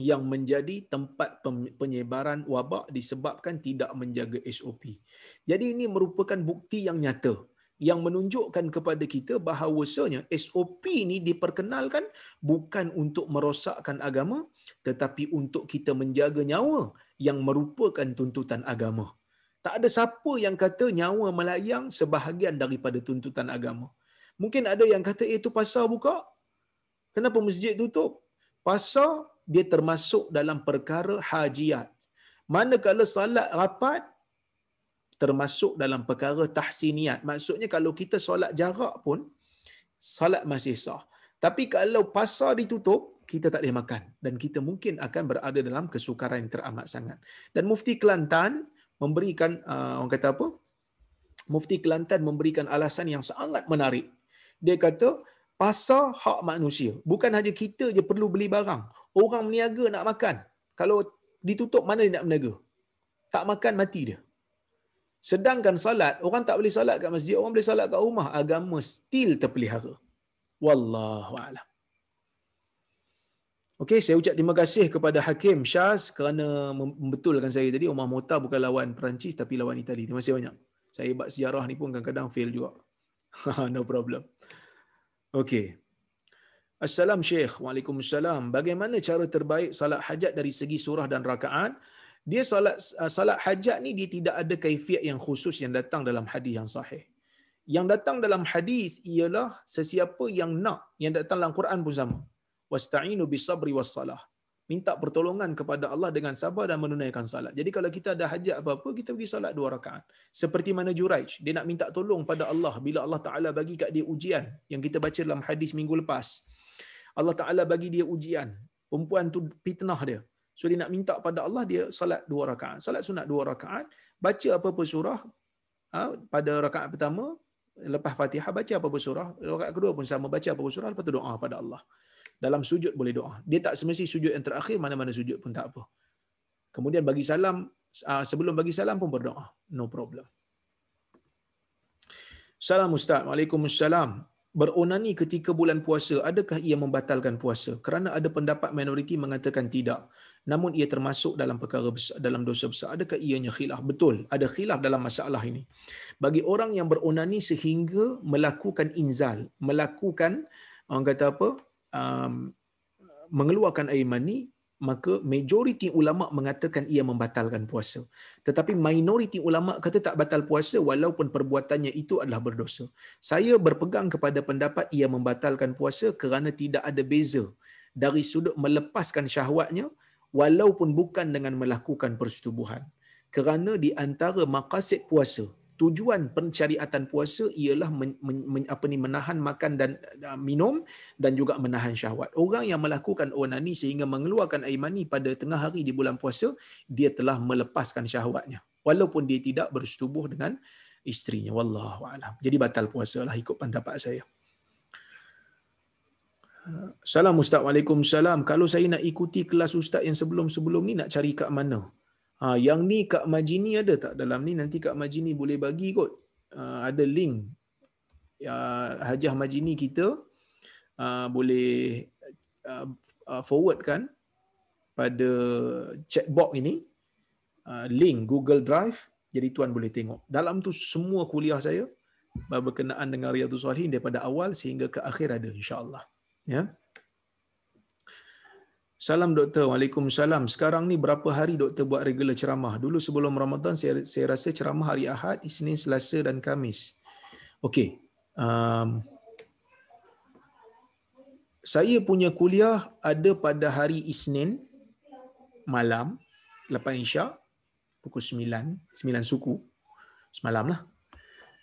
yang menjadi tempat penyebaran wabak disebabkan tidak menjaga SOP. Jadi ini merupakan bukti yang nyata yang menunjukkan kepada kita bahawasanya SOP ini diperkenalkan bukan untuk merosakkan agama tetapi untuk kita menjaga nyawa yang merupakan tuntutan agama. Tak ada siapa yang kata nyawa melayang sebahagian daripada tuntutan agama. Mungkin ada yang kata eh, itu pasar buka. Kenapa masjid tutup? Pasar dia termasuk dalam perkara hajiat. Manakala salat rapat termasuk dalam perkara tahsiniat. Maksudnya kalau kita solat jarak pun solat masih sah. Tapi kalau pasar ditutup, kita tak boleh makan dan kita mungkin akan berada dalam kesukaran yang teramat sangat. Dan Mufti Kelantan memberikan uh, orang kata apa? Mufti Kelantan memberikan alasan yang sangat menarik. Dia kata pasar hak manusia. Bukan hanya kita je perlu beli barang. Orang meniaga nak makan. Kalau ditutup mana dia nak meniaga? Tak makan mati dia. Sedangkan salat, orang tak boleh salat kat masjid, orang boleh salat kat rumah. Agama still terpelihara. Wallahu a'lam. Okey, saya ucap terima kasih kepada Hakim Syaz kerana membetulkan saya tadi Umar Mota bukan lawan Perancis tapi lawan Itali. Terima kasih banyak. Saya buat sejarah ni pun kadang-kadang fail juga. no problem. Okey. Assalamualaikum Syekh. Waalaikumsalam. Bagaimana cara terbaik salat hajat dari segi surah dan rakaat? dia salat uh, salat hajat ni dia tidak ada kaifiat yang khusus yang datang dalam hadis yang sahih. Yang datang dalam hadis ialah sesiapa yang nak yang datang dalam Quran pun sama. Wasta'inu bisabri wassalah. Minta pertolongan kepada Allah dengan sabar dan menunaikan salat. Jadi kalau kita ada hajat apa-apa, kita pergi salat dua rakaat. Seperti mana Juraij, dia nak minta tolong pada Allah bila Allah Ta'ala bagi kat dia ujian yang kita baca dalam hadis minggu lepas. Allah Ta'ala bagi dia ujian. Perempuan tu fitnah dia. So dia nak minta pada Allah dia salat dua rakaat. Salat sunat dua rakaat, baca apa-apa surah ha, pada rakaat pertama, lepas Fatihah baca apa-apa surah, rakaat kedua pun sama baca apa-apa surah, lepas tu doa pada Allah. Dalam sujud boleh doa. Dia tak semesti sujud yang terakhir, mana-mana sujud pun tak apa. Kemudian bagi salam, ha, sebelum bagi salam pun berdoa. No problem. Salam Ustaz. Waalaikumsalam beronani ketika bulan puasa adakah ia membatalkan puasa kerana ada pendapat minoriti mengatakan tidak namun ia termasuk dalam perkara besar, dalam dosa besar adakah ianya khilaf betul ada khilaf dalam masalah ini bagi orang yang beronani sehingga melakukan inzal melakukan orang kata apa um, mengeluarkan air mani maka majoriti ulama mengatakan ia membatalkan puasa. Tetapi minoriti ulama kata tak batal puasa walaupun perbuatannya itu adalah berdosa. Saya berpegang kepada pendapat ia membatalkan puasa kerana tidak ada beza dari sudut melepaskan syahwatnya walaupun bukan dengan melakukan persetubuhan. Kerana di antara maqasid puasa tujuan pencariatan puasa ialah men, men, men, apa ni menahan makan dan uh, minum dan juga menahan syahwat. Orang yang melakukan onani sehingga mengeluarkan air mani pada tengah hari di bulan puasa, dia telah melepaskan syahwatnya walaupun dia tidak bersetubuh dengan isterinya. Wallahu alam. Jadi batal puasa lah ikut pendapat saya. Salam Ustaz. Waalaikumsalam. Kalau saya nak ikuti kelas Ustaz yang sebelum-sebelum ni nak cari kat mana? Ha, yang ni Kak Majini ada tak dalam ni? Nanti Kak Majini boleh bagi kot. Uh, ada link. Ya, Hajah Majini kita uh, boleh uh, uh, forward kan pada chat box ini. Uh, link Google Drive. Jadi tuan boleh tengok. Dalam tu semua kuliah saya berkenaan dengan Riyadhus Salihin daripada awal sehingga ke akhir ada insya-Allah. Ya. Salam doktor. Waalaikumsalam. Sekarang ni berapa hari doktor buat regular ceramah? Dulu sebelum Ramadan saya, saya rasa ceramah hari Ahad, Isnin, Selasa dan Kamis. Okey. Um, saya punya kuliah ada pada hari Isnin malam lepas Isyak pukul 9, 9 suku semalam lah.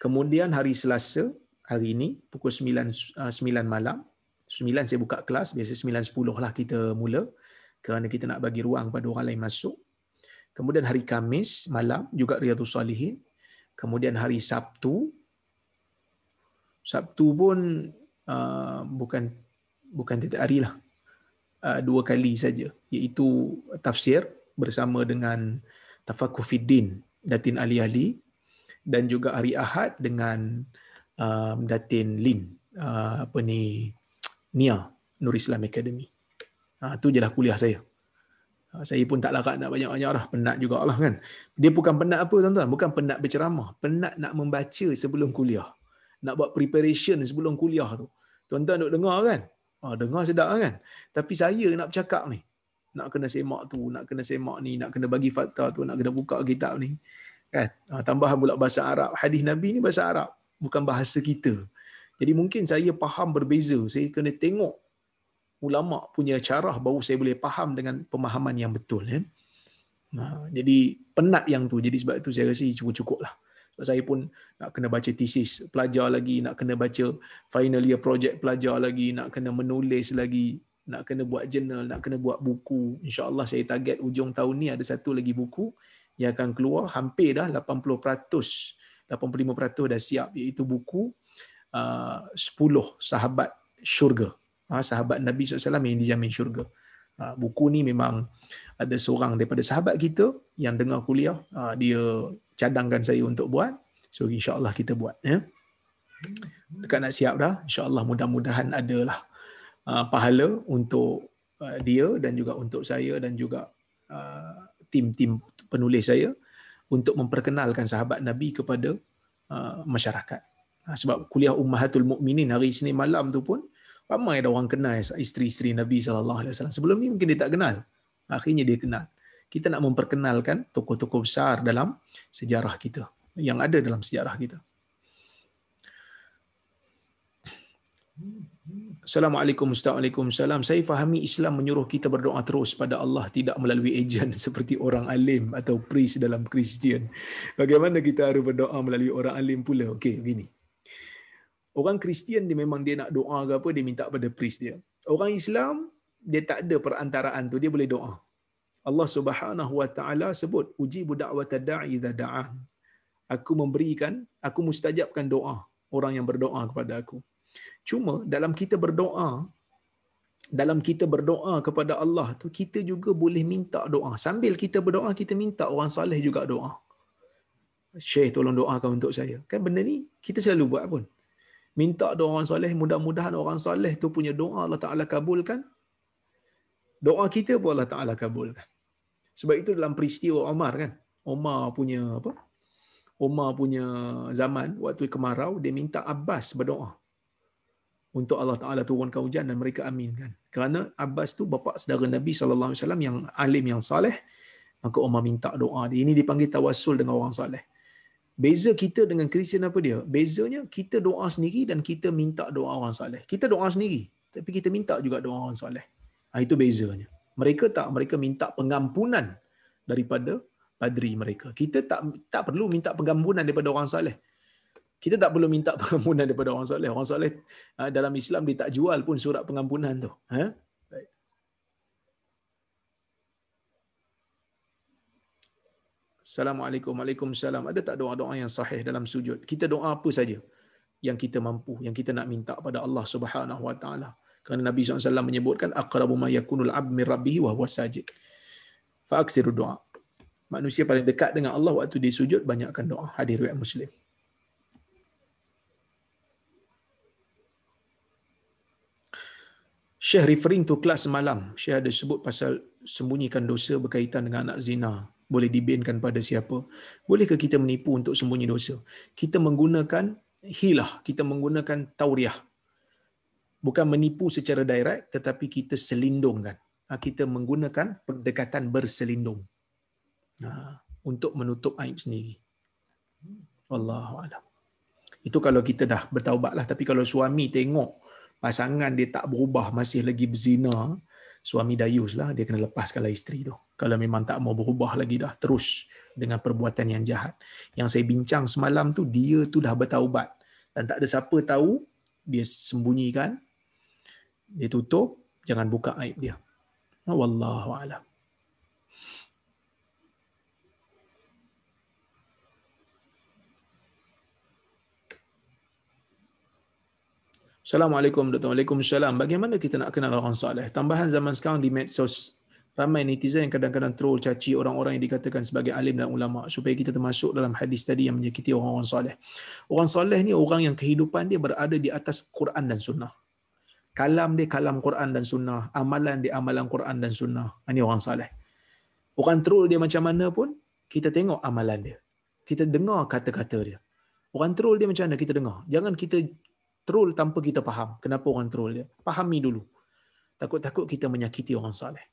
Kemudian hari Selasa hari ini pukul 9 uh, 9 malam Sembilan saya buka kelas, biasa sembilan sepuluh lah kita mula kerana kita nak bagi ruang pada orang lain masuk. Kemudian hari Kamis malam juga Riyadhus Salihin. Kemudian hari Sabtu Sabtu pun uh, bukan bukan tiap hari lah uh, dua kali saja iaitu tafsir bersama dengan Tafakufiddin Datin Ali Ali dan juga hari Ahad dengan um, Datin Lin uh, apa ni Nia Nur Islam Academy. Ha, tu je lah kuliah saya. Ha, saya pun tak larat nak banyak-banyak lah. Penat juga lah kan. Dia bukan penat apa tuan-tuan. Bukan penat berceramah. Penat nak membaca sebelum kuliah. Nak buat preparation sebelum kuliah tu. Tuan-tuan duk dengar kan? Ha, dengar sedap kan? Tapi saya nak bercakap ni. Nak kena semak tu, nak kena semak ni, nak kena bagi fakta tu, nak kena buka kitab ni. Kan? Ha, tambah pula bahasa Arab. Hadis Nabi ni bahasa Arab. Bukan bahasa kita. Jadi mungkin saya faham berbeza. Saya kena tengok ulama punya cara baru saya boleh faham dengan pemahaman yang betul. Ya? Ha, jadi penat yang tu. Jadi sebab itu saya rasa cukup-cukup lah. Sebab saya pun nak kena baca thesis pelajar lagi, nak kena baca final year project pelajar lagi, nak kena menulis lagi, nak kena buat journal, nak kena buat buku. InsyaAllah saya target ujung tahun ni ada satu lagi buku yang akan keluar hampir dah 80%, 85% dah siap iaitu buku uh, 10 sahabat syurga. Uh, sahabat Nabi SAW yang dijamin syurga. Uh, buku ni memang ada seorang daripada sahabat kita yang dengar kuliah, uh, dia cadangkan saya untuk buat. So insya-Allah kita buat ya. Dekat nak siap dah, insya-Allah mudah-mudahan adalah uh, pahala untuk uh, dia dan juga untuk saya dan juga uh, tim-tim penulis saya untuk memperkenalkan sahabat Nabi kepada uh, masyarakat. Uh, sebab kuliah Ummahatul Mukminin hari Isnin malam tu pun ramai ada orang kenal isteri-isteri Nabi sallallahu alaihi wasallam. Sebelum ni mungkin dia tak kenal. Akhirnya dia kenal kita nak memperkenalkan tokoh-tokoh besar dalam sejarah kita yang ada dalam sejarah kita. Assalamualaikum Assalamualaikum Saya fahami Islam menyuruh kita berdoa terus pada Allah tidak melalui ejen seperti orang alim atau priest dalam Kristian. Bagaimana kita harus berdoa melalui orang alim pula? Okey, begini. Orang Kristian dia memang dia nak doa ke apa dia minta pada priest dia. Orang Islam dia tak ada perantaraan tu dia boleh doa. Allah Subhanahu wa taala sebut uji budak tada'i idza da'an. Aku memberikan, aku mustajabkan doa orang yang berdoa kepada aku. Cuma dalam kita berdoa dalam kita berdoa kepada Allah tu kita juga boleh minta doa. Sambil kita berdoa kita minta orang saleh juga doa. Syekh tolong doakan untuk saya. Kan benda ni kita selalu buat pun. Minta doa orang saleh, mudah-mudahan orang saleh tu punya doa Allah Taala kabulkan. Doa kita pun Allah Taala kabulkan. Sebab itu dalam peristiwa Omar kan. Omar punya apa? Omar punya zaman waktu kemarau dia minta Abbas berdoa untuk Allah Taala turunkan hujan dan mereka aminkan. Kerana Abbas tu bapa saudara Nabi sallallahu alaihi wasallam yang alim yang saleh, maka Omar minta doa dia. Ini dipanggil tawassul dengan orang saleh. Beza kita dengan Kristian apa dia? Bezanya kita doa sendiri dan kita minta doa orang saleh. Kita doa sendiri, tapi kita minta juga doa orang saleh. Ha, itu bezanya. Mereka tak, mereka minta pengampunan daripada padri mereka. Kita tak tak perlu minta pengampunan daripada orang saleh. Kita tak perlu minta pengampunan daripada orang saleh. Orang saleh ah, dalam Islam dia tak jual pun surat pengampunan tu. Ha? Assalamualaikum. Waalaikumsalam. Ada tak doa-doa yang sahih dalam sujud? Kita doa apa saja yang kita mampu, yang kita nak minta pada Allah Subhanahu Wa Taala. Kerana Nabi SAW menyebutkan aqrabu ma yakunul abd min rabbih wa huwa sajid. Fa aksiru doa. Manusia paling dekat dengan Allah waktu dia sujud banyakkan doa. Hadis riwayat Muslim. Syekh referring to kelas semalam. Syekh ada sebut pasal sembunyikan dosa berkaitan dengan anak zina. Boleh dibinkan pada siapa? Bolehkah kita menipu untuk sembunyi dosa? Kita menggunakan hilah. Kita menggunakan tauriah bukan menipu secara direct tetapi kita selindungkan ha, kita menggunakan pendekatan berselindung ha, untuk menutup aib sendiri wallahu alam itu kalau kita dah bertaubatlah tapi kalau suami tengok pasangan dia tak berubah masih lagi berzina suami dayus lah dia kena lepaskanlah isteri tu. Kalau memang tak mau berubah lagi dah terus dengan perbuatan yang jahat. Yang saya bincang semalam tu dia tu dah bertaubat. Dan tak ada siapa tahu dia sembunyikan dia tutup jangan buka aib dia. Wallahu alam Assalamualaikum warahmatullahi wabarakatuh. Bagaimana kita nak kenal orang soleh? Tambahan zaman sekarang di medsos ramai netizen yang kadang-kadang troll caci orang-orang yang dikatakan sebagai alim dan ulama supaya kita termasuk dalam hadis tadi yang menyakiti orang-orang soleh. Orang soleh ni orang yang kehidupan dia berada di atas Quran dan sunnah. Kalam dia kalam Quran dan sunnah, amalan dia amalan Quran dan sunnah. Ini orang soleh. Orang troll dia macam mana pun, kita tengok amalan dia. Kita dengar kata-kata dia. Orang troll dia macam mana kita dengar. Jangan kita troll tanpa kita faham kenapa orang troll dia. Fahami dulu. Takut-takut kita menyakiti orang soleh.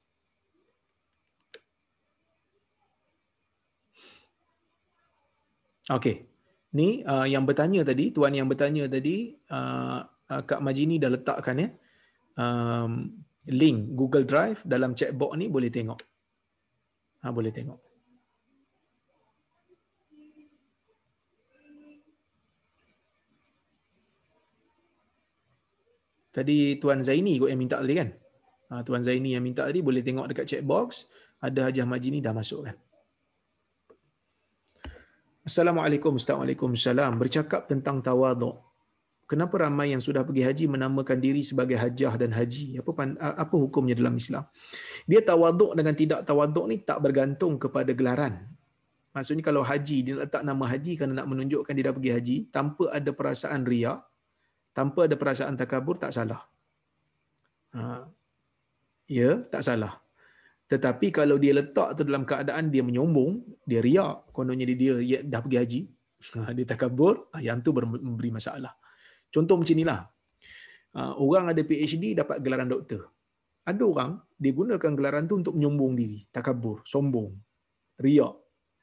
Okey. Ni uh, yang bertanya tadi, tuan yang bertanya tadi, uh, uh, Kak Majini dah letakkan ya. Um, link Google Drive dalam chat box ni boleh tengok. Ha, boleh tengok. Tadi Tuan Zaini kot yang minta tadi kan? Ha, Tuan Zaini yang minta tadi boleh tengok dekat chat box. Ada Hajah Majini dah masuk kan? Assalamualaikum, Assalamualaikum, Bercakap tentang tawaduk. Kenapa ramai yang sudah pergi haji menamakan diri sebagai hajah dan haji? Apa apa hukumnya dalam Islam? Dia tawaduk dengan tidak tawaduk ni tak bergantung kepada gelaran. Maksudnya kalau haji dia letak nama haji kerana nak menunjukkan dia dah pergi haji tanpa ada perasaan riak, tanpa ada perasaan takabur tak salah. Ha. Ya, tak salah. Tetapi kalau dia letak tu dalam keadaan dia menyombong, dia riak, kononnya dia, dia, dah pergi haji, dia takabur, ah, yang tu memberi masalah. Contoh macam inilah. Ah, orang ada PhD dapat gelaran doktor. Ada orang dia gunakan gelaran tu untuk menyombong diri, takabur, sombong, riak.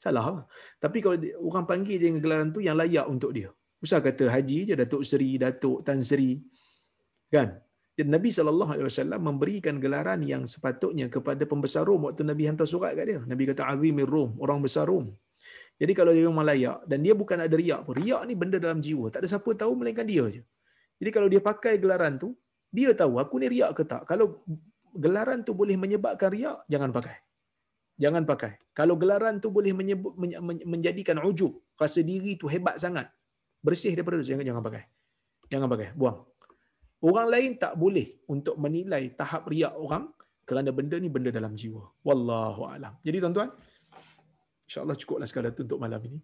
Salah lah. Tapi kalau orang panggil dia dengan gelaran tu yang layak untuk dia. Usah kata haji je Datuk Seri, Datuk Tan Seri. Kan? Dan Nabi SAW memberikan gelaran yang sepatutnya kepada pembesar Rom waktu Nabi hantar surat kat dia. Nabi kata Azimir Rom, orang besar Rom. Jadi kalau dia memang layak dan dia bukan ada riak pun. Riak ni benda dalam jiwa. Tak ada siapa tahu melainkan dia je. Jadi kalau dia pakai gelaran tu, dia tahu aku ni riak ke tak. Kalau gelaran tu boleh menyebabkan riak, jangan pakai. Jangan pakai. Kalau gelaran tu boleh menyebut, menjadikan ujub, rasa diri tu hebat sangat, bersih daripada itu, jangan, jangan pakai. Jangan pakai. Buang. Orang lain tak boleh untuk menilai tahap riak orang kerana benda ni benda dalam jiwa. Wallahu alam. Jadi tuan-tuan, InsyaAllah cukuplah sekadar untuk malam ini.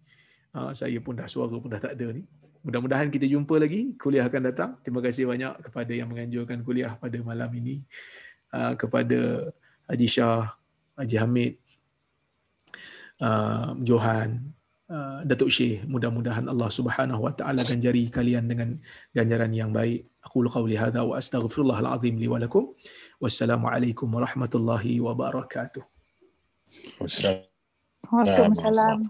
Uh, saya pun dah suara pun dah tak ada ni. Mudah-mudahan kita jumpa lagi. Kuliah akan datang. Terima kasih banyak kepada yang menganjurkan kuliah pada malam ini. Uh, kepada Haji Shah, Haji Hamid, uh, Johan, uh, Datuk Syekh. Mudah-mudahan Allah Subhanahu Wa Taala ganjari kalian dengan ganjaran yang baik. Aku qauli hadza wa astaghfirullahal azim li wa lakum. Wassalamualaikum warahmatullahi wabarakatuh. Wassalamualaikum. Waalaikumsalam.